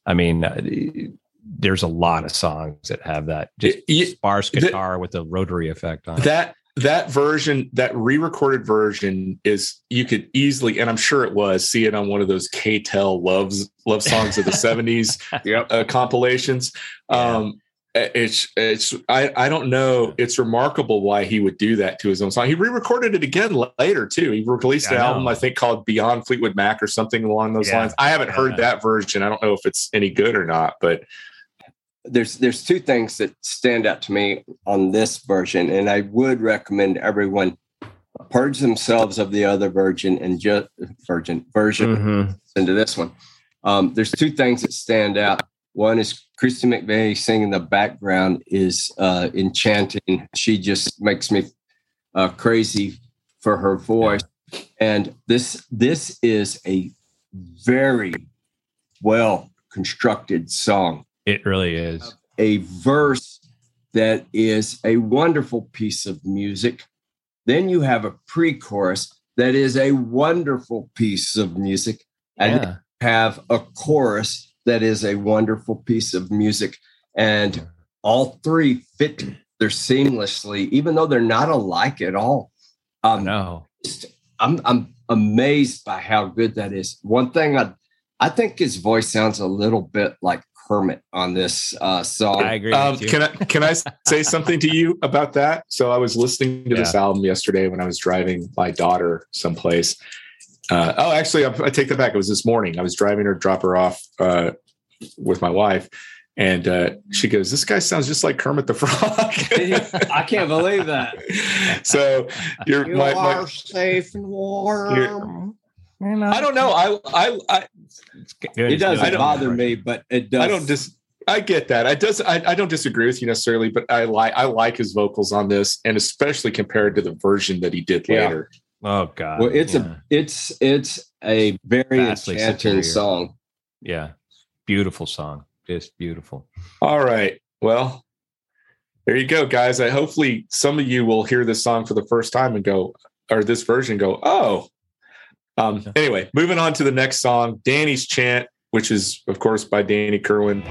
S3: I mean, uh, there's a lot of songs that have that just sparse guitar the, with the rotary effect on
S1: that. It. That version, that re-recorded version, is you could easily, and I'm sure it was, see it on one of those K-tel loves love songs of the '70s yep. uh, compilations. Yeah. Um, uh, it's it's I, I don't know it's remarkable why he would do that to his own song he re-recorded it again later too he released yeah, an I album i think called beyond fleetwood mac or something along those yeah, lines i haven't yeah. heard that version i don't know if it's any good or not but
S2: there's there's two things that stand out to me on this version and i would recommend everyone purge themselves of the other virgin and just virgin version mm-hmm. into this one um, there's two things that stand out one is Christy McVie singing in the background is uh, enchanting. She just makes me uh, crazy for her voice. And this this is a very well constructed song.
S3: It really is.
S2: A verse that is a wonderful piece of music. Then you have a pre chorus that is a wonderful piece of music. And yeah. have a chorus that is a wonderful piece of music. And all three fit there seamlessly, even though they're not alike at all.
S3: Um, no,
S2: I'm I'm amazed by how good that is. One thing I I think his voice sounds a little bit like Kermit on this uh, song. I agree.
S1: Um, can I can I say something to you about that? So I was listening to yeah. this album yesterday when I was driving my daughter someplace, uh, oh, actually, I, I, take that back. It was this morning. I was driving her, drop her off uh, with my wife, and uh, she goes, "This guy sounds just like Kermit the Frog."
S2: I can't believe that.
S1: So you're you
S2: my, are my, safe and warm. You I
S1: don't know. I I, I it doesn't
S2: bother me, but it does. I
S1: don't just. Dis- I get that. I does. I, I don't disagree with you necessarily, but I like I like his vocals on this, and especially compared to the version that he did later.
S3: Oh God!
S2: Well, it's yeah. a it's it's a very Vastly enchanting superior. song.
S3: Yeah, beautiful song, just beautiful.
S1: All right, well, there you go, guys. I hopefully some of you will hear this song for the first time and go, or this version, go, oh. Um, Anyway, moving on to the next song, Danny's Chant, which is of course by Danny Kirwan.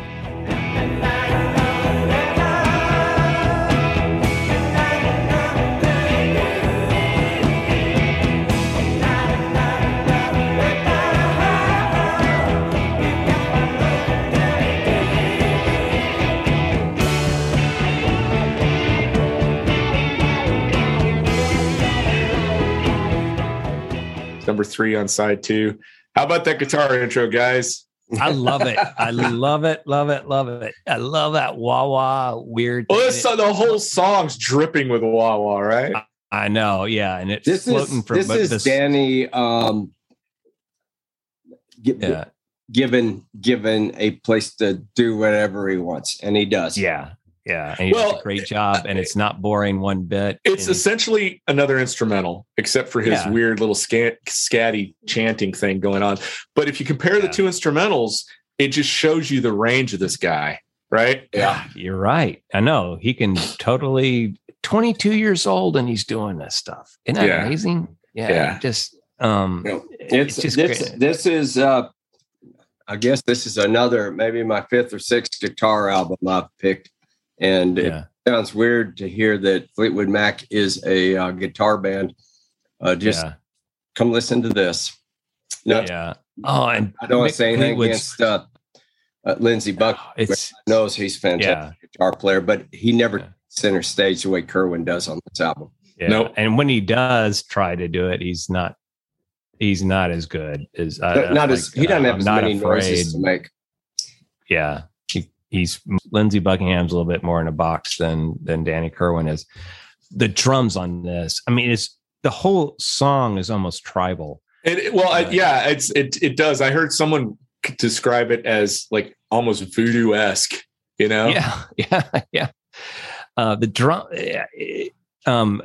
S1: number three on side two. How about that guitar intro, guys?
S3: I love it. I love it. Love it. Love it. I love that wah wah weird.
S1: Well, this, the whole song's dripping with wah wah, right?
S3: I, I, know. Yeah, and it's
S2: this floating is, from this is this, Danny. Um, yeah. Given given a place to do whatever he wants, and he does.
S3: Yeah, yeah, and
S1: he well, does
S3: a great job, and it's not boring one bit.
S1: It's and essentially another instrumental, except for his yeah. weird little scat, scatty chanting thing going on. But if you compare yeah. the two instrumentals, it just shows you the range of this guy, right?
S3: Yeah, you're right. I know he can totally. 22 years old, and he's doing this stuff. Isn't that yeah. amazing? Yeah, just um, no,
S2: it's, it's this. This is uh, I guess this is another maybe my fifth or sixth guitar album I've picked and yeah. it sounds weird to hear that Fleetwood Mac is a uh, guitar band. Uh, just yeah. come listen to this.
S3: No, yeah. Oh,
S2: and I don't want to say anything Fleetwood's... against uh, uh, Lindsey Buck. Oh,
S3: it's,
S2: knows he's a fantastic yeah. guitar player, but he never yeah. center stage the way Kirwan does on this album. Yeah. No, nope.
S3: and when he does try to do it, he's not. He's not as good as uh,
S2: not, like, as he doesn't have uh, as many afraid. noises to make.
S3: Yeah, he's Lindsey Buckingham's a little bit more in a box than than Danny Kirwan is. The drums on this, I mean, it's the whole song is almost tribal.
S1: It, well, uh, yeah, it's it it does. I heard someone describe it as like almost voodoo esque. You know?
S3: Yeah, yeah, yeah. Uh, the drum. Um,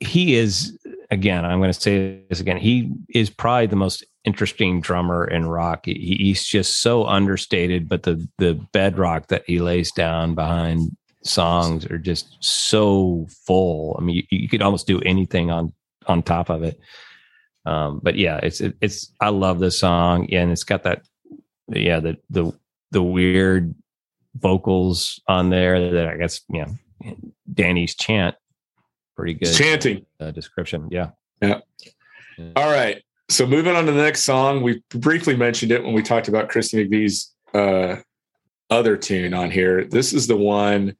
S3: he is again. I'm going to say this again. He is probably the most interesting drummer in rock. He, he's just so understated, but the the bedrock that he lays down behind songs are just so full. I mean, you, you could almost do anything on on top of it. Um, but yeah, it's it, it's I love this song, yeah, and it's got that yeah the the the weird vocals on there that I guess yeah Danny's chant pretty good
S1: chanting
S3: uh, description yeah
S1: yeah all right so moving on to the next song, we briefly mentioned it when we talked about Christy McVie's uh, other tune on here. This is the one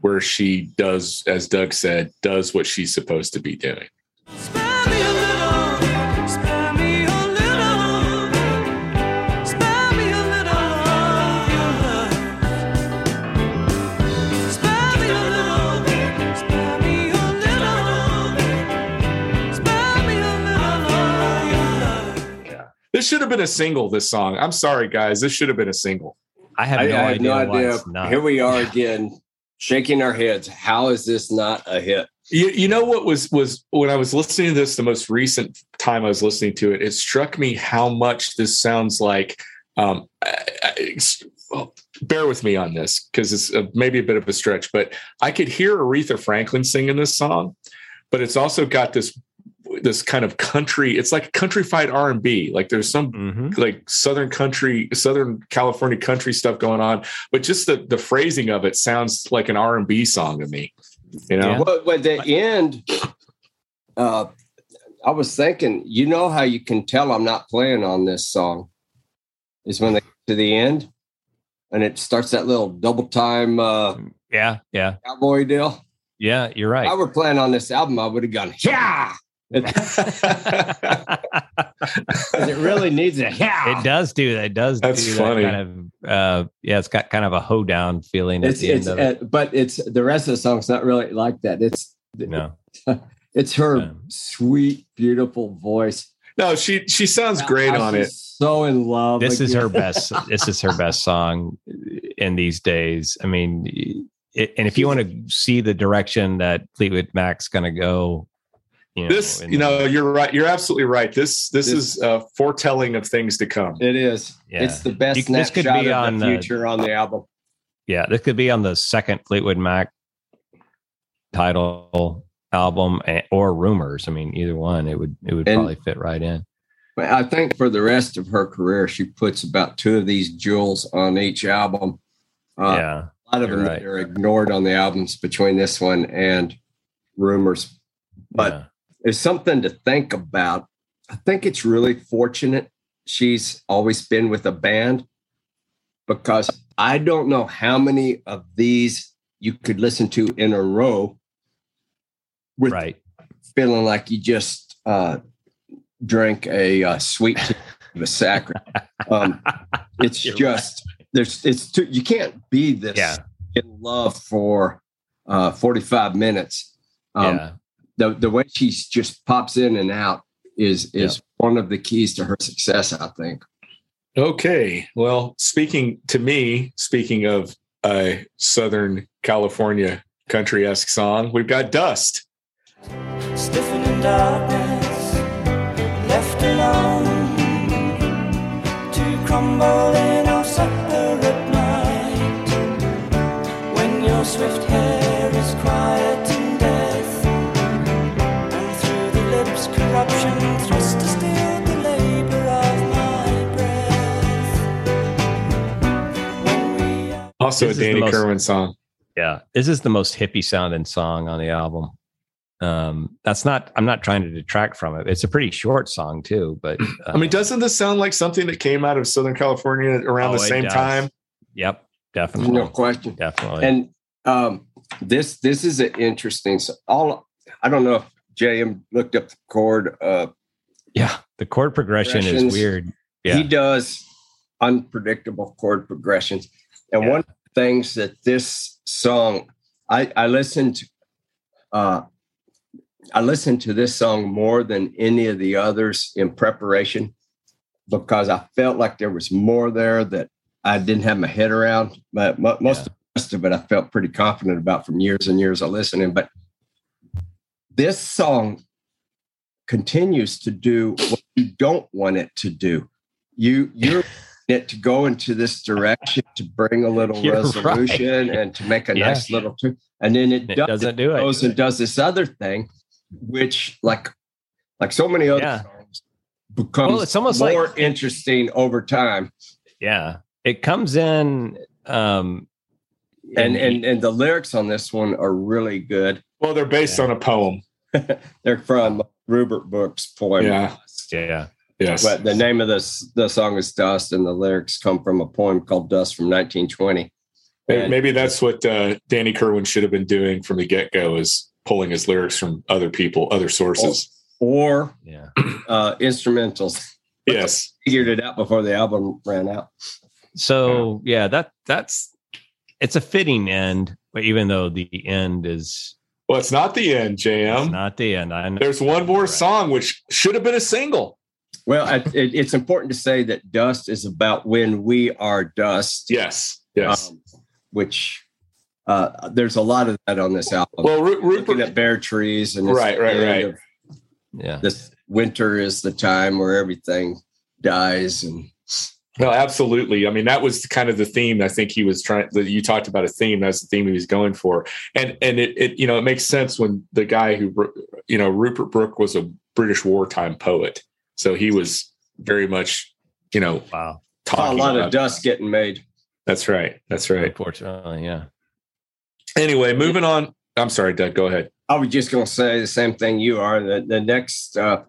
S1: where she does, as Doug said, does what she's supposed to be doing. This should have been a single. This song. I'm sorry, guys. This should have been a single.
S3: I have no I idea. no idea.
S2: Here we are again, shaking our heads. How is this not a hit?
S1: You, you know what was was when I was listening to this the most recent time I was listening to it, it struck me how much this sounds like. Um, I, I, well, bear with me on this because it's a, maybe a bit of a stretch, but I could hear Aretha Franklin singing this song, but it's also got this this kind of country. It's like countryfied R and B. Like there's some mm-hmm. like Southern country, Southern California country stuff going on, but just the the phrasing of it sounds like an R and B song to me. You know,
S2: yeah. well, the end, uh, I was thinking, you know how you can tell I'm not playing on this song is when they get to the end and it starts that little double time. Uh,
S3: yeah, yeah,
S2: cowboy deal.
S3: Yeah, you're right. If
S2: I were playing on this album, I would have gone, yeah, it really needs
S3: it.
S2: Yeah,
S3: it does do that. It does.
S1: That's
S3: do
S1: funny. That kind
S3: of, uh, yeah, it's got kind of a hoedown feeling. It's,
S2: it's uh, it. but it's the rest of the song's not really like that. It's no, it's her yeah. sweet, beautiful voice.
S1: No, she she sounds great on it.
S2: So in love.
S3: This again. is her best. this is her best song in these days. I mean, it, and if you want to see the direction that Fleetwood Mac's going to go
S1: you know, this, you know, the, you're right. You're absolutely right. This, this, this is a foretelling of things to come.
S2: It is. Yeah. It's the best you, this could be on the future the, on the album.
S3: Yeah, this could be on the second Fleetwood Mac title album eh, or rumors. I mean, either one, it would it would and, probably fit right in.
S2: I think for the rest of her career, she puts about two of these jewels on each album.
S3: Uh, yeah,
S2: a lot of them right. are ignored on the albums between this one and rumors, but yeah there's something to think about. I think it's really fortunate she's always been with a band because I don't know how many of these you could listen to in a row with
S3: right.
S2: feeling like you just uh, drank a uh, sweet the sacrament. Um, it's You're just right. there's it's too, you can't be this yeah. in love for uh, 45 minutes. Um, yeah the the way she just pops in and out is is yeah. one of the keys to her success, I think.
S1: Okay. Well, speaking to me, speaking of a Southern California country esque song, we've got Dust. Stiffening darkness, left alone to crumble in our night when your swift head. also this a Danny most, Kirwan song.
S3: Yeah, this is the most hippie sounding song on the album. Um, that's not. I'm not trying to detract from it. It's a pretty short song too. But uh,
S1: I mean, uh, doesn't this sound like something that came out of Southern California around oh, the same time?
S3: Yep, definitely.
S2: No question.
S3: Definitely.
S2: And um, this this is an interesting. So all I don't know if JM looked up the chord. Uh,
S3: yeah, the chord progression is weird. Yeah.
S2: He does unpredictable chord progressions. And yeah. one things that this song I, I listened to, uh, I listened to this song more than any of the others in preparation because I felt like there was more there that I didn't have my head around. But most yeah. of of it I felt pretty confident about from years and years of listening. But this song continues to do what you don't want it to do. You you're it to go into this direction to bring a little You're resolution right. and to make a yeah. nice little trip. And then it, it does, doesn't it do goes it. Goes and does this other thing, which like like so many other yeah. songs becomes well, it's almost more like, interesting over time.
S3: Yeah. It comes in um
S2: and and and the lyrics on this one are really good.
S1: Well, they're based yeah. on a poem.
S2: they're from Rupert Brooke's poem.
S3: Yeah. yeah.
S1: Yes. But
S2: the name of this the song is Dust, and the lyrics come from a poem called Dust from 1920. And
S1: Maybe that's what uh, Danny Kerwin should have been doing from the get go is pulling his lyrics from other people, other sources,
S2: or, or yeah. uh, instrumentals.
S1: Yes,
S2: figured it out before the album ran out.
S3: So yeah. yeah, that that's it's a fitting end, but even though the end is
S1: well, it's not the end, JM. It's
S3: not the end.
S1: I There's one more right. song which should have been a single.
S2: Well, I, it, it's important to say that dust is about when we are dust.
S1: Yes. Yes. Um,
S2: which uh, there's a lot of that on this album.
S1: Well, Rupert looking
S2: at bare trees and
S1: right, right, right. Of,
S3: yeah.
S2: This winter is the time where everything dies and.
S1: No, absolutely. I mean, that was kind of the theme. I think he was trying you talked about a theme. That's the theme he was going for. And, and it, it, you know, it makes sense when the guy who, you know, Rupert Brooke was a British wartime poet. So he was very much, you know, wow.
S2: a lot of dust getting made.
S1: That's right. That's right.
S3: Unfortunately, yeah.
S1: Anyway, moving on. I'm sorry, Doug. Go ahead.
S2: I was just going to say the same thing you are. The, the next, uh,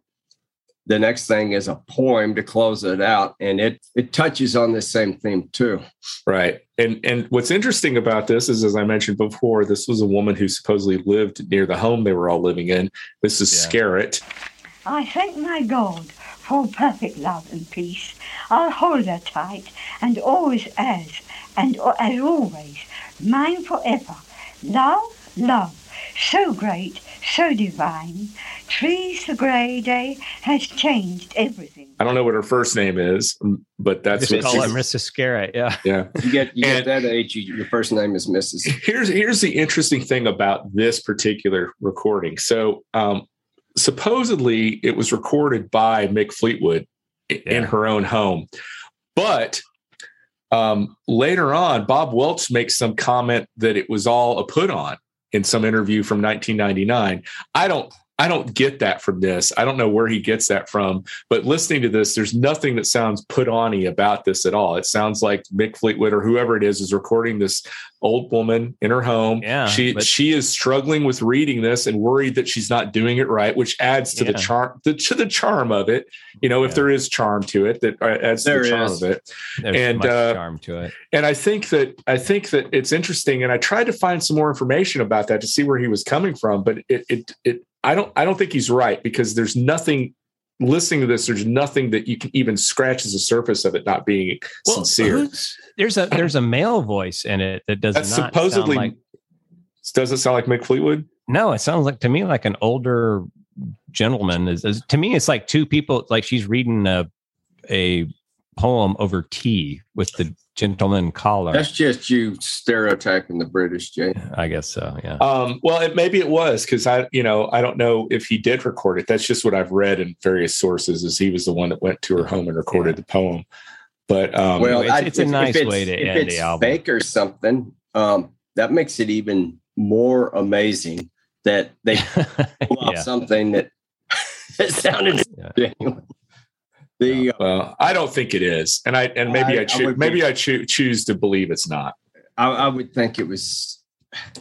S2: the next thing is a poem to close it out, and it it touches on the same theme too.
S1: Right. And and what's interesting about this is, as I mentioned before, this was a woman who supposedly lived near the home they were all living in. This is yeah. Scarrott. I thank my God for perfect love and peace. I'll hold her tight and always as, and as always, mine forever. Love, love, so great, so divine. Trees the grey day has changed everything. I don't know what her first name is, but that's what
S3: call her it Mrs. Garrett. Yeah,
S1: yeah.
S2: You get you get that age, you, your first name is Mrs.
S1: Here's here's the interesting thing about this particular recording. So um, supposedly it was recorded by Mick Fleetwood yeah. in her own home. But um, later on, Bob Welch makes some comment that it was all a put on in some interview from 1999. I don't I don't get that from this. I don't know where he gets that from, but listening to this, there's nothing that sounds put on about this at all. It sounds like Mick Fleetwood or whoever it is is recording this old woman in her home.
S3: Yeah,
S1: she but- she is struggling with reading this and worried that she's not doing it right, which adds to yeah. the charm the, to the charm of it. You know, yeah. if there is charm to it, that uh, adds there to the charm is. of it. There's and uh,
S3: charm to it.
S1: And I think that I think that it's interesting. And I tried to find some more information about that to see where he was coming from, but it it it I don't I don't think he's right because there's nothing listening to this, there's nothing that you can even scratch as the surface of it not being well, sincere.
S3: There's a there's a male voice in it that does That's not supposedly like, does
S1: it sound like Mick Fleetwood?
S3: No, it sounds like to me like an older gentleman. Is, is to me it's like two people like she's reading a a poem over tea with the gentleman collar.
S2: That's just you stereotyping the British, Jay.
S3: I guess so. Yeah.
S1: Um, well, it, maybe it was because I, you know, I don't know if he did record it. That's just what I've read in various sources. Is he was the one that went to her home and recorded yeah. the poem. But um,
S3: well,
S1: it's,
S3: it's a nice it's, way to end the album.
S2: Fake or something. Um, that makes it even more amazing that they pull yeah. something that that sounded yeah.
S1: The, well, I don't think it is, and I and maybe I, I choo- I maybe I choo- choose to believe it's not.
S2: I, I would think it was.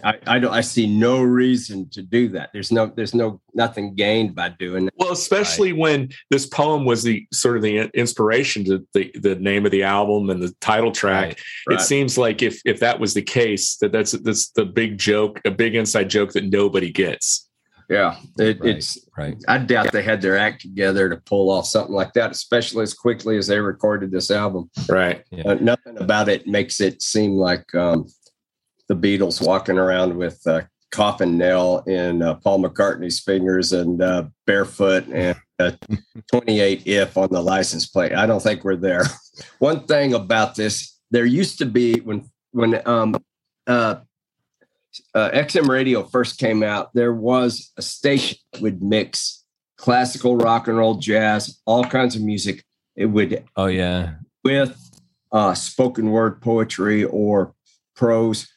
S2: I, don't. I see no reason to do that. There's no. There's no nothing gained by doing. That.
S1: Well, especially when this poem was the sort of the inspiration to the the name of the album and the title track. Right. Right. It seems like if if that was the case, that that's that's the big joke, a big inside joke that nobody gets
S2: yeah, it, right, it's right. I doubt they had their act together to pull off something like that, especially as quickly as they recorded this album.
S1: Right.
S2: Yeah. Uh, nothing about it makes it seem like um, the Beatles walking around with a coffin nail in uh, Paul McCartney's fingers and uh, barefoot and 28 if on the license plate. I don't think we're there. One thing about this, there used to be when when um, uh, uh, XM radio first came out, there was a station that would mix classical rock and roll, jazz, all kinds of music. It would
S3: oh yeah
S2: with uh, spoken word poetry or prose,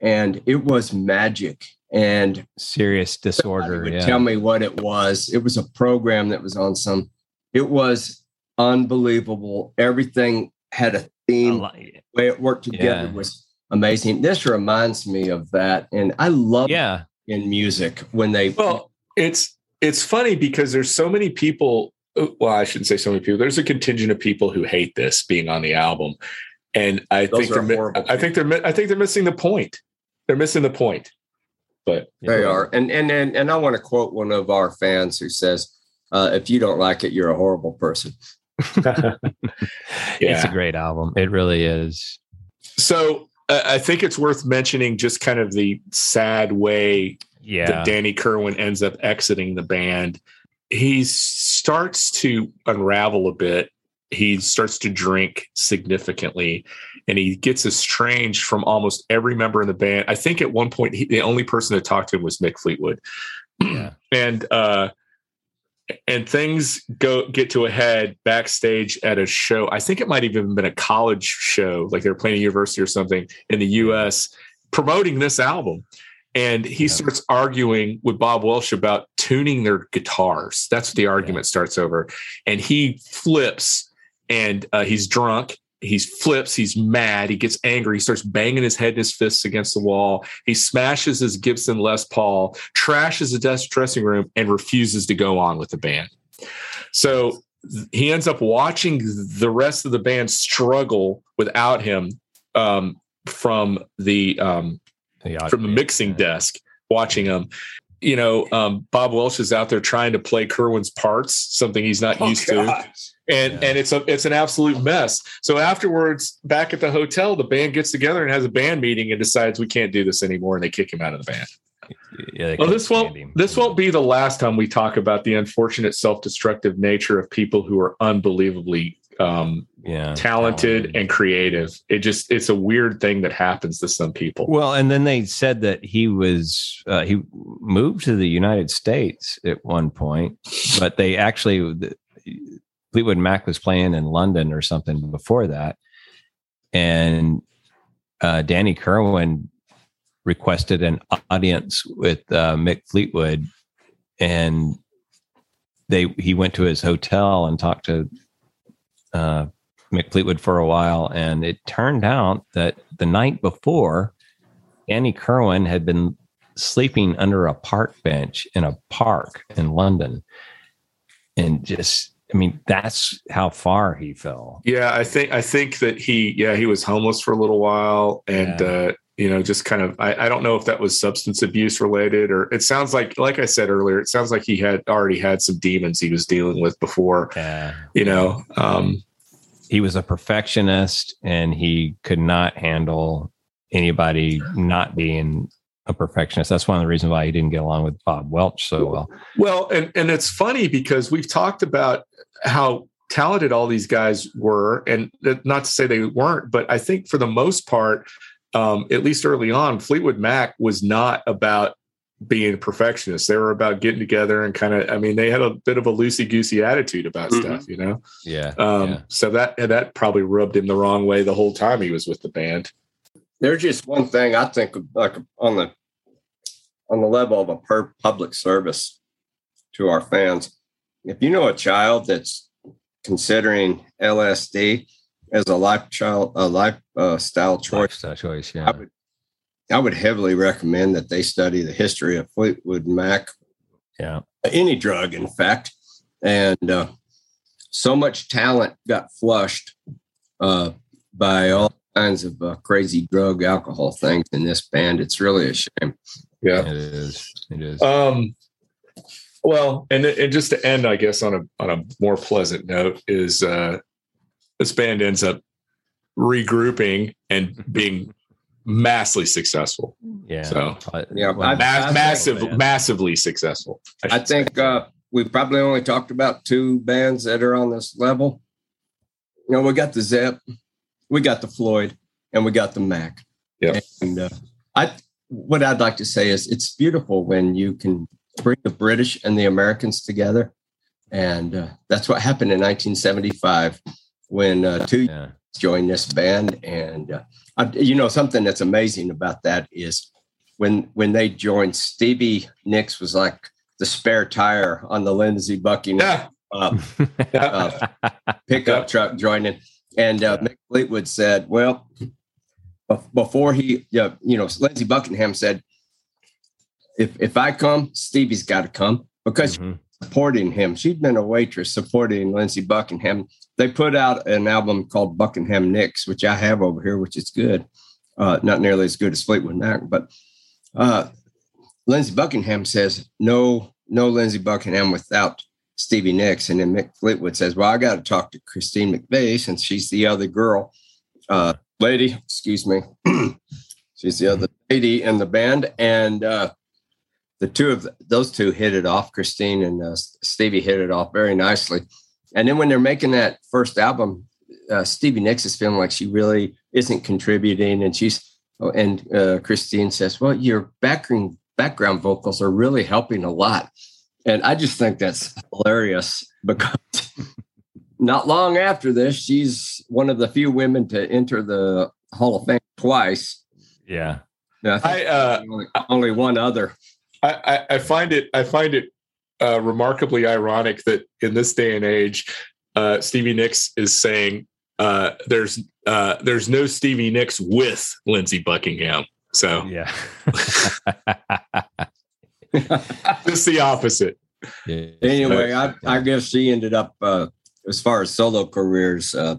S2: and it was magic and
S3: serious disorder.
S2: Would yeah. Tell me what it was. It was a program that was on some. It was unbelievable. Everything had a theme. Like The way it worked together yeah. was amazing. This reminds me of that, and I love
S3: yeah
S2: in music when they
S1: well it's it's funny because there's so many people uh, well i shouldn't say so many people there's a contingent of people who hate this being on the album and i Those think they're horrible. i think they're i think they're missing the point they're missing the point but
S2: they know. are and, and and and i want to quote one of our fans who says uh, if you don't like it you're a horrible person
S3: yeah. it's a great album it really is
S1: so I think it's worth mentioning just kind of the sad way
S3: yeah.
S1: that Danny Kerwin ends up exiting the band. He starts to unravel a bit. He starts to drink significantly and he gets estranged from almost every member in the band. I think at one point, he, the only person that talked to him was Mick Fleetwood. Yeah. and uh, and things go get to a head backstage at a show. I think it might even have been a college show, like they're playing a university or something in the U.S. promoting this album. And he yeah. starts arguing with Bob Welch about tuning their guitars. That's what the argument yeah. starts over. And he flips and uh, he's drunk he flips, he's mad, he gets angry, he starts banging his head and his fists against the wall. He smashes his Gibson Les Paul, trashes the dressing room, and refuses to go on with the band. So he ends up watching the rest of the band struggle without him um, from the, um, the from the mixing desk, watching them. You know, um, Bob Welch is out there trying to play Kirwan's parts, something he's not oh, used to oh, and yeah. and it's a it's an absolute mess. So afterwards, back at the hotel, the band gets together and has a band meeting and decides we can't do this anymore, and they kick him out of the band. Yeah, well, this won't him. this won't be the last time we talk about the unfortunate self-destructive nature of people who are unbelievably um, yeah, talented, and creative. It just it's a weird thing that happens to some people.
S3: Well, and then they said that he was uh, he moved to the United States at one point, but they actually Fleetwood Mac was playing in London or something before that, and uh, Danny Kirwan requested an audience with uh, Mick Fleetwood, and they he went to his hotel and talked to uh, Mick Fleetwood for a while, and it turned out that the night before, Danny Kirwan had been sleeping under a park bench in a park in London, and just I mean, that's how far he fell.
S1: Yeah, I think I think that he yeah he was homeless for a little while, and yeah. uh, you know just kind of I, I don't know if that was substance abuse related or it sounds like like I said earlier, it sounds like he had already had some demons he was dealing with before. Yeah. You know, um,
S3: he was a perfectionist, and he could not handle anybody not being a perfectionist. That's one of the reasons why he didn't get along with Bob Welch so
S1: well. Well, and and it's funny because we've talked about how talented all these guys were, and not to say they weren't, but I think for the most part, um, at least early on, Fleetwood Mac was not about being perfectionists. They were about getting together and kind of, I mean, they had a bit of a loosey goosey attitude about mm-hmm. stuff, you know?
S3: Yeah, um,
S1: yeah. So that, that probably rubbed him the wrong way the whole time he was with the band.
S2: There's just one thing I think like on the, on the level of a per public service to our fans if you know a child that's considering LSD as a life child, a lifestyle uh, choice, lifestyle choice, yeah. I would, I would heavily recommend that they study the history of Fleetwood Mac.
S3: Yeah.
S2: Any drug, in fact. And uh, so much talent got flushed uh, by all kinds of uh, crazy drug alcohol things in this band. It's really a shame.
S1: Yeah. It is.
S3: It is.
S1: Um, well, and and just to end, I guess on a on a more pleasant note is uh, this band ends up regrouping and being massively successful.
S3: Yeah.
S1: So yeah, well, ma- massive, massively successful.
S2: I, I think uh, we probably only talked about two bands that are on this level. You know, we got the Zep, we got the Floyd, and we got the Mac.
S1: Yeah. And uh,
S2: I, what I'd like to say is, it's beautiful when you can bring the British and the Americans together. And uh, that's what happened in 1975 when uh, two yeah. joined this band. And uh, I, you know something that's amazing about that is when when they joined, Stevie Nicks was like the spare tire on the Lindsey Buckingham yeah. Uh, pickup truck joining. And uh, Mick Fleetwood said, "Well, before he, uh, you know, Lindsey Buckingham said." if if I come, Stevie's got to come because mm-hmm. supporting him. She'd been a waitress supporting Lindsey Buckingham. They put out an album called Buckingham Nicks, which I have over here, which is good. Uh, not nearly as good as Fleetwood Mac, but uh, Lindsey Buckingham says no, no Lindsey Buckingham without Stevie Nicks, and then Mick Fleetwood says, "Well, I got to talk to Christine McVeigh since she's the other girl, uh, lady. Excuse me, she's the other lady in the band, and." Uh, the two of those two hit it off. Christine and uh, Stevie hit it off very nicely. And then when they're making that first album, uh, Stevie Nicks is feeling like she really isn't contributing, and she's oh, and uh, Christine says, "Well, your background background vocals are really helping a lot," and I just think that's hilarious because. not long after this, she's one of the few women to enter the Hall of Fame twice.
S3: Yeah.
S2: yeah, I, I uh, only, only, one other.
S1: I, I, find it I find it uh, remarkably ironic that in this day and age, uh, Stevie Nicks is saying uh, there's uh, there's no Stevie Nicks with Lindsey Buckingham. So
S3: yeah,
S1: just the opposite.
S2: Anyway, I, I guess she ended up uh, as far as solo careers. Uh,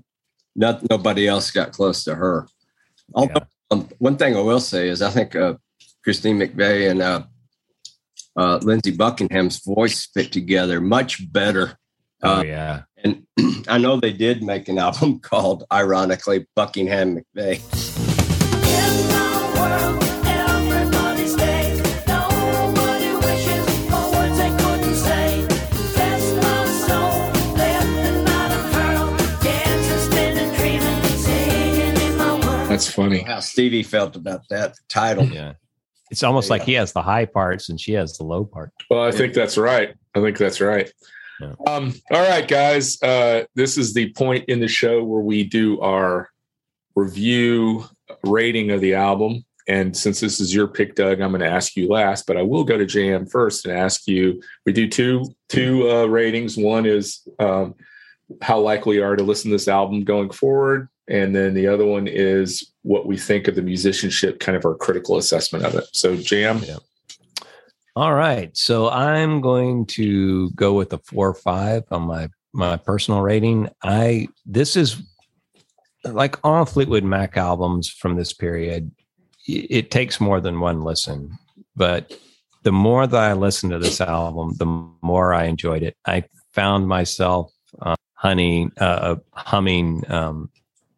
S2: not nobody else got close to her. Although yeah. um, one thing I will say is I think Christine McVie and uh, Lindsey Buckingham's voice fit together much better.
S3: Oh, uh, oh yeah,
S2: and I know they did make an album called, ironically, Buckingham McVeigh.
S1: That's funny.
S2: How Stevie felt about that title.
S3: Yeah. It's almost yeah. like he has the high parts and she has the low part.
S1: Well, I think that's right. I think that's right. Yeah. Um, all right, guys. Uh, this is the point in the show where we do our review rating of the album. And since this is your pick, Doug, I'm going to ask you last, but I will go to JM first and ask you. We do two two uh, ratings. One is um, how likely you are to listen to this album going forward, and then the other one is what we think of the musicianship, kind of our critical assessment of it. So, Jam.
S3: Yeah. All right. So I'm going to go with a four or five on my my personal rating. I this is like all Fleetwood Mac albums from this period. It takes more than one listen, but the more that I listened to this album, the more I enjoyed it. I found myself uh, honey uh, uh humming um,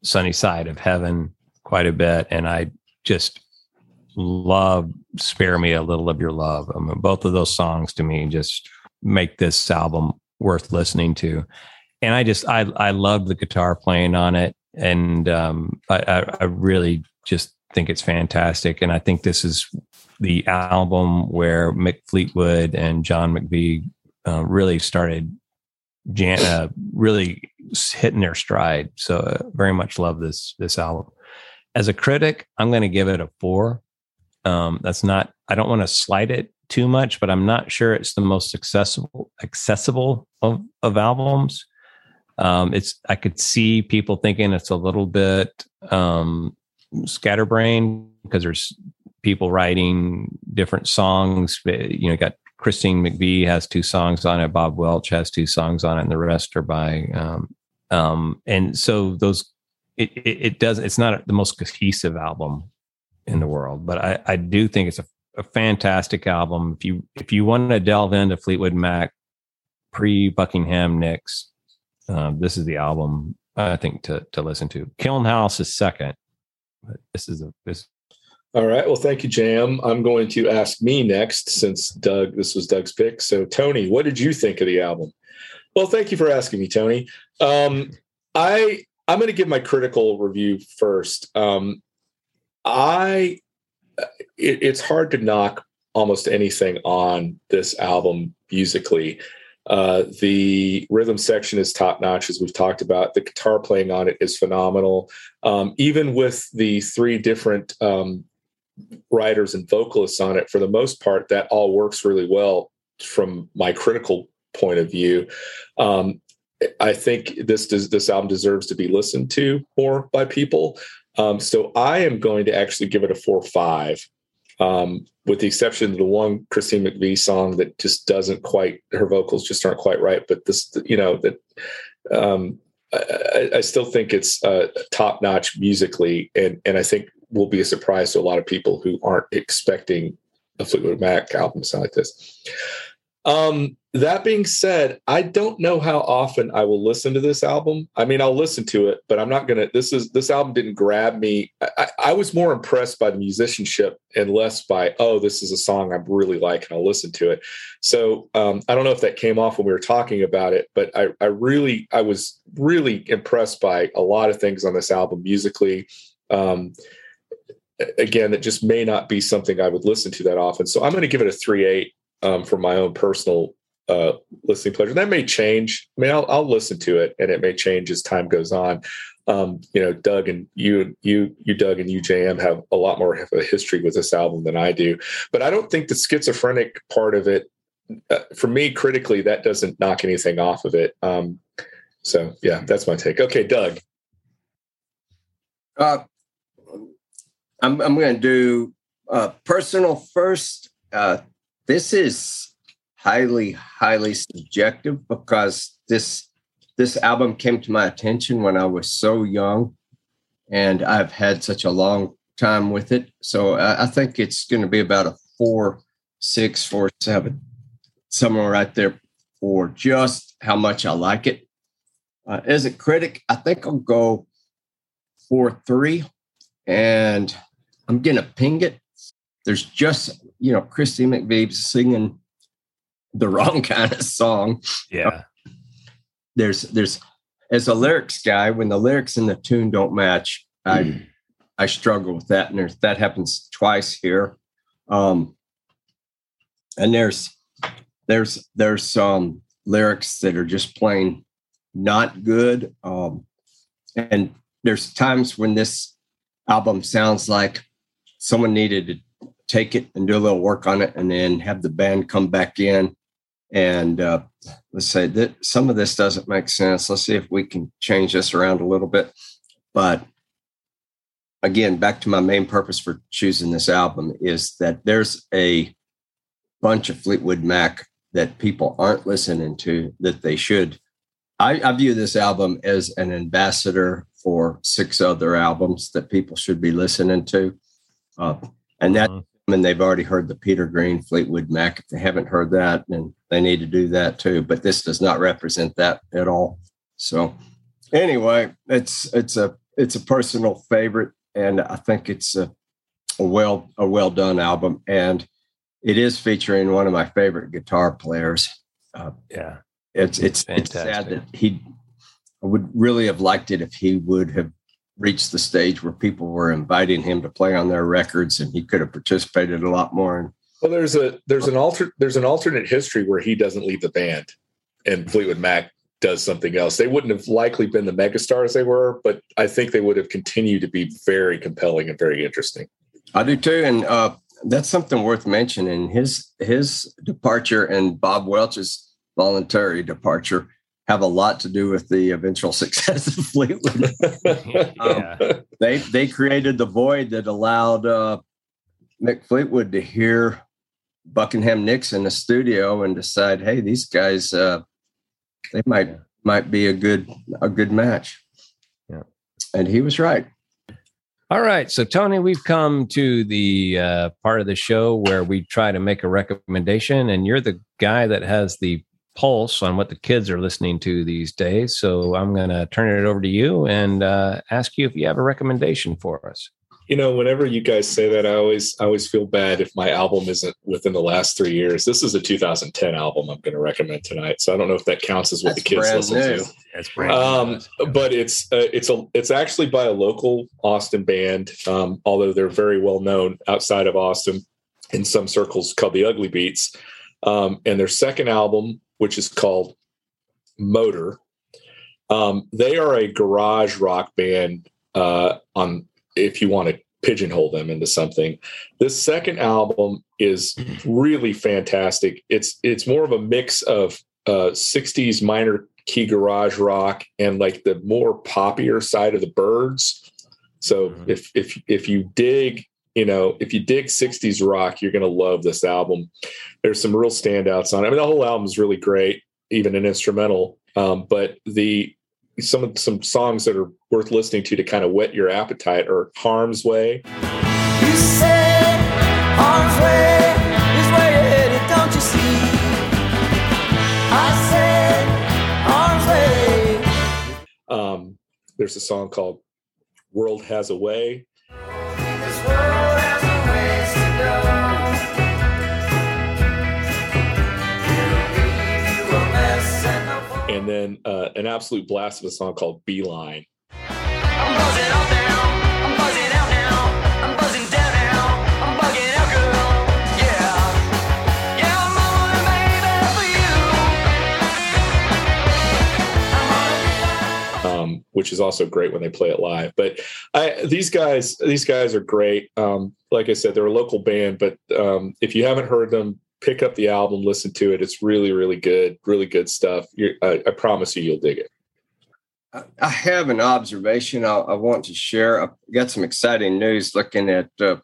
S3: sunny side of heaven quite a bit and i just love spare me a little of your love i um, mean both of those songs to me just make this album worth listening to and i just i i love the guitar playing on it and um, I, I really just think it's fantastic and i think this is the album where mick fleetwood and john mcvie uh, really started Jan, uh, really hitting their stride. So uh, very much love this this album. As a critic, I'm going to give it a four. Um, that's not. I don't want to slight it too much, but I'm not sure it's the most accessible accessible of of albums. Um, it's I could see people thinking it's a little bit um, scatterbrained because there's people writing different songs. You know, got Christine McVie has two songs on it. Bob Welch has two songs on it, and the rest are by. Um, um, and so those, it, it, it does. It's not the most cohesive album in the world, but I, I do think it's a, a fantastic album. If you if you want to delve into Fleetwood Mac pre Buckingham Nicks, uh, um, this is the album I think to to listen to. Kiln House is second, but this is a this
S1: all right. Well, thank you, Jam. I'm going to ask me next since Doug, this was Doug's pick. So, Tony, what did you think of the album? Well, thank you for asking me, Tony. Um, I I'm going to give my critical review first. Um, I it, it's hard to knock almost anything on this album musically. Uh, the rhythm section is top notch, as we've talked about. The guitar playing on it is phenomenal. Um, even with the three different um, writers and vocalists on it for the most part that all works really well from my critical point of view um, i think this does, this album deserves to be listened to more by people um, so i am going to actually give it a four five um, with the exception of the one Christine McVie song that just doesn't quite her vocals just aren't quite right. But this, you know, that um, I, I, still think it's uh, top notch musically, and and I think will be a surprise to a lot of people who aren't expecting a Fleetwood Mac album to sound like this. Um, that being said, I don't know how often I will listen to this album. I mean, I'll listen to it, but I'm not gonna. This is this album didn't grab me. I, I was more impressed by the musicianship and less by oh, this is a song I really like and I'll listen to it. So um, I don't know if that came off when we were talking about it, but I, I really I was really impressed by a lot of things on this album musically. Um, again, that just may not be something I would listen to that often. So I'm going to give it a three eight um, for my own personal uh, listening pleasure. That may change. I mean, I'll, I'll, listen to it, and it may change as time goes on. Um, you know, Doug and you, you, you, Doug and you, have a lot more of a history with this album than I do. But I don't think the schizophrenic part of it, uh, for me, critically, that doesn't knock anything off of it. Um, so yeah, that's my take. Okay, Doug. Uh,
S2: I'm, I'm going to do uh, personal first. Uh, this is highly, highly subjective because this this album came to my attention when I was so young, and I've had such a long time with it. So I, I think it's going to be about a four, six, four, seven, somewhere right there for just how much I like it. Uh, as a critic, I think I'll go for three and I'm going to ping it. There's just, you know, Christy McVie singing the wrong kind of song.
S3: Yeah.
S2: There's, there's, as a lyrics guy, when the lyrics and the tune don't match, I, mm. I struggle with that. And there's, that happens twice here. Um, and there's, there's, there's some lyrics that are just plain not good. Um, and there's times when this album sounds like someone needed to take it and do a little work on it and then have the band come back in and uh, let's say that some of this doesn't make sense let's see if we can change this around a little bit but again back to my main purpose for choosing this album is that there's a bunch of fleetwood mac that people aren't listening to that they should I, I view this album as an ambassador for six other albums that people should be listening to. Uh, and that, mm-hmm. and they've already heard the Peter Green Fleetwood Mac. If they haven't heard that, then they need to do that too. But this does not represent that at all. So, anyway, it's it's a it's a personal favorite, and I think it's a, a well a well done album, and it is featuring one of my favorite guitar players. Uh, yeah, it's it's, it's, sad that he I would really have liked it if he would have reached the stage where people were inviting him to play on their records and he could have participated a lot more.
S1: well, there's a there's an alter there's an alternate history where he doesn't leave the band, and Fleetwood Mac does something else. They wouldn't have likely been the megastars they were, but I think they would have continued to be very compelling and very interesting.
S2: I do too, and uh, that's something worth mentioning. His his departure and Bob Welch's voluntary departure have a lot to do with the eventual success of Fleetwood. Um, yeah. um, they they created the void that allowed uh, Mick Fleetwood to hear Buckingham Nicks in the studio and decide, hey, these guys uh, they might yeah. might be a good a good match. Yeah, and he was right.
S3: All right. So, Tony, we've come to the uh, part of the show where we try to make a recommendation, and you're the guy that has the pulse on what the kids are listening to these days. So I'm going to turn it over to you and uh, ask you if you have a recommendation for us.
S1: You know, whenever you guys say that, I always I always feel bad if my album isn't within the last three years. This is a 2010 album I'm going to recommend tonight, so I don't know if that counts as what That's the kids listen new. to. That's brand um, new. But it's uh, it's a it's actually by a local Austin band, um, although they're very well known outside of Austin in some circles called the Ugly Beats. Um, and their second album which is called Motor. Um, they are a garage rock band. Uh, on if you want to pigeonhole them into something, this second album is really fantastic. It's it's more of a mix of uh, '60s minor key garage rock and like the more poppier side of the Byrds. So mm-hmm. if if if you dig you know, if you dig 60s rock, you're going to love this album. There's some real standouts on it. I mean, the whole album is really great, even an instrumental. Um, but the some some songs that are worth listening to to kind of whet your appetite are Harm's Way. You said Harm's Way is where you're headed, don't you see? I Harm's Way. Um, there's a song called World Has a Way and then uh, an absolute blast of a song called Beeline. Um, which is also great when they play it live. But I, these guys, these guys are great. Um, like I said, they're a local band, but um, if you haven't heard them, pick up the album, listen to it. It's really, really good, really good stuff. I, I, promise you, you'll dig it.
S2: I have an observation I, I want to share. I got some exciting news looking at uh,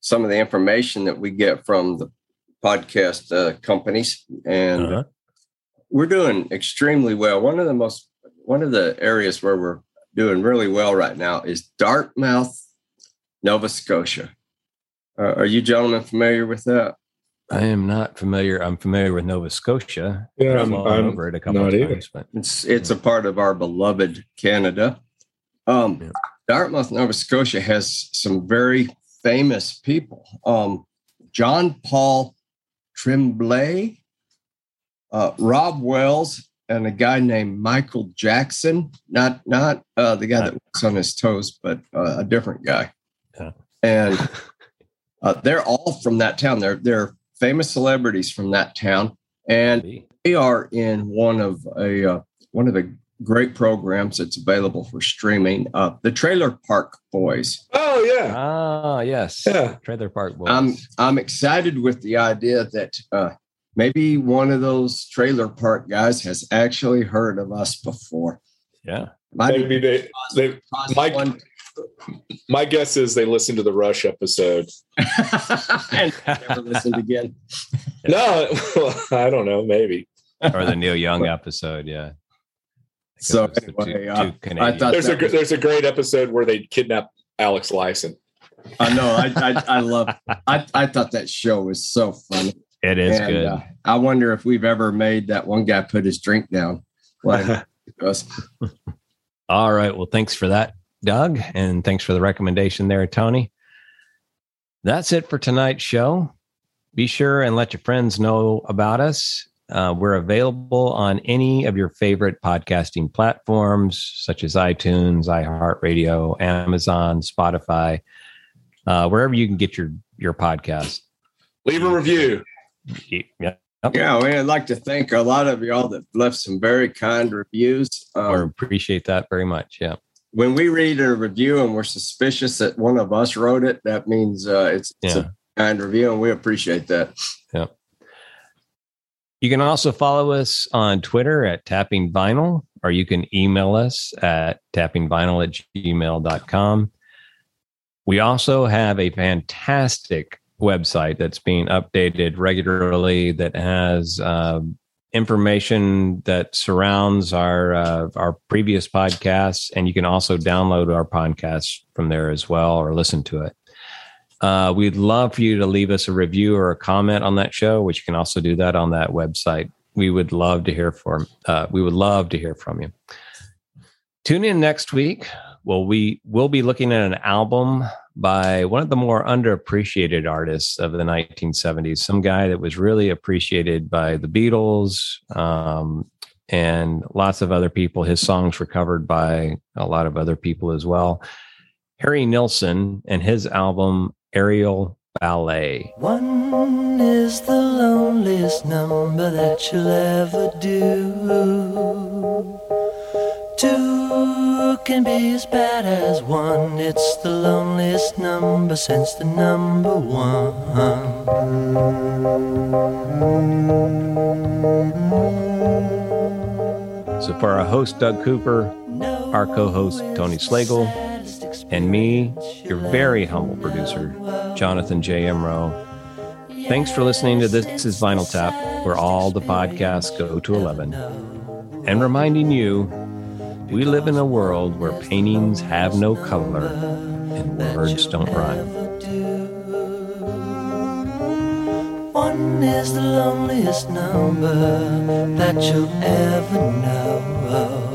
S2: some of the information that we get from the podcast uh, companies, and uh-huh. we're doing extremely well. One of the most, one of the areas where we're doing really well right now is Dartmouth, Nova Scotia. Uh, are you gentlemen familiar with that?
S3: I am not familiar. I'm familiar with Nova Scotia. Yeah, I'm, I'm over it a
S2: couple of times, but it's it's yeah. a part of our beloved Canada. Um, yeah. Dartmouth, Nova Scotia has some very famous people. Um, John Paul Tremblay, uh, Rob Wells, and a guy named Michael Jackson. Not not uh, the guy that works on his toes, but uh, a different guy. Yeah. And uh, they're all from that town. They're they're famous celebrities from that town, and they are in one of a uh, one of the great programs that's available for streaming. Uh, the Trailer Park Boys.
S1: Oh
S3: yeah. Ah yes. Yeah. Trailer Park Boys.
S2: I'm I'm excited with the idea that uh, maybe one of those Trailer Park guys has actually heard of us before.
S3: Yeah.
S1: Might maybe they, they one my guess is they listened to the Rush episode
S2: and never listened again.
S1: No, well, I don't know. Maybe
S3: or the Neil Young episode. Yeah.
S1: So anyway, two, uh, two I thought there's a was... there's a great episode where they kidnap Alex Lifeson.
S2: I know. I I, I love. I I thought that show was so funny.
S3: It is and, good. Uh,
S2: I wonder if we've ever made that one guy put his drink down. Like
S3: us. All right. Well, thanks for that Doug. And thanks for the recommendation there, Tony. That's it for tonight's show. Be sure and let your friends know about us. Uh, we're available on any of your favorite podcasting platforms, such as iTunes, iHeartRadio, Amazon, Spotify, uh, wherever you can get your your podcast.
S1: Leave a review.
S3: Yeah.
S2: Yeah, I'd like to thank a lot of y'all that left some very kind reviews.
S3: Um, appreciate that very much. Yeah
S2: when we read a review and we're suspicious that one of us wrote it, that means uh, it's, yeah. a kind review, and we appreciate that.
S3: Yeah. You can also follow us on Twitter at Tapping Vinyl, or you can email us at tappingvinyl at gmail.com. We also have a fantastic website that's being updated regularly that has um, information that surrounds our uh, our previous podcasts, and you can also download our podcast from there as well, or listen to it. Uh, we'd love for you to leave us a review or a comment on that show, which you can also do that on that website. We would love to hear from. Uh, we would love to hear from you. Tune in next week. Well, we will be looking at an album by one of the more underappreciated artists of the 1970s, some guy that was really appreciated by the Beatles um, and lots of other people. His songs were covered by a lot of other people as well. Harry Nilsson and his album Aerial Ballet. One is the loneliest number that you'll ever do. Two can be as bad as one. It's the loneliest number since the number one. So, for our host, Doug Cooper, our co host, Tony Slagle, and me, your very humble producer, Jonathan J. Emro. Thanks for listening to This is Vinyl Tap, where all the podcasts go to 11, and reminding you we live in a world where paintings have no color and words don't rhyme. One is the loneliest number that you'll ever know.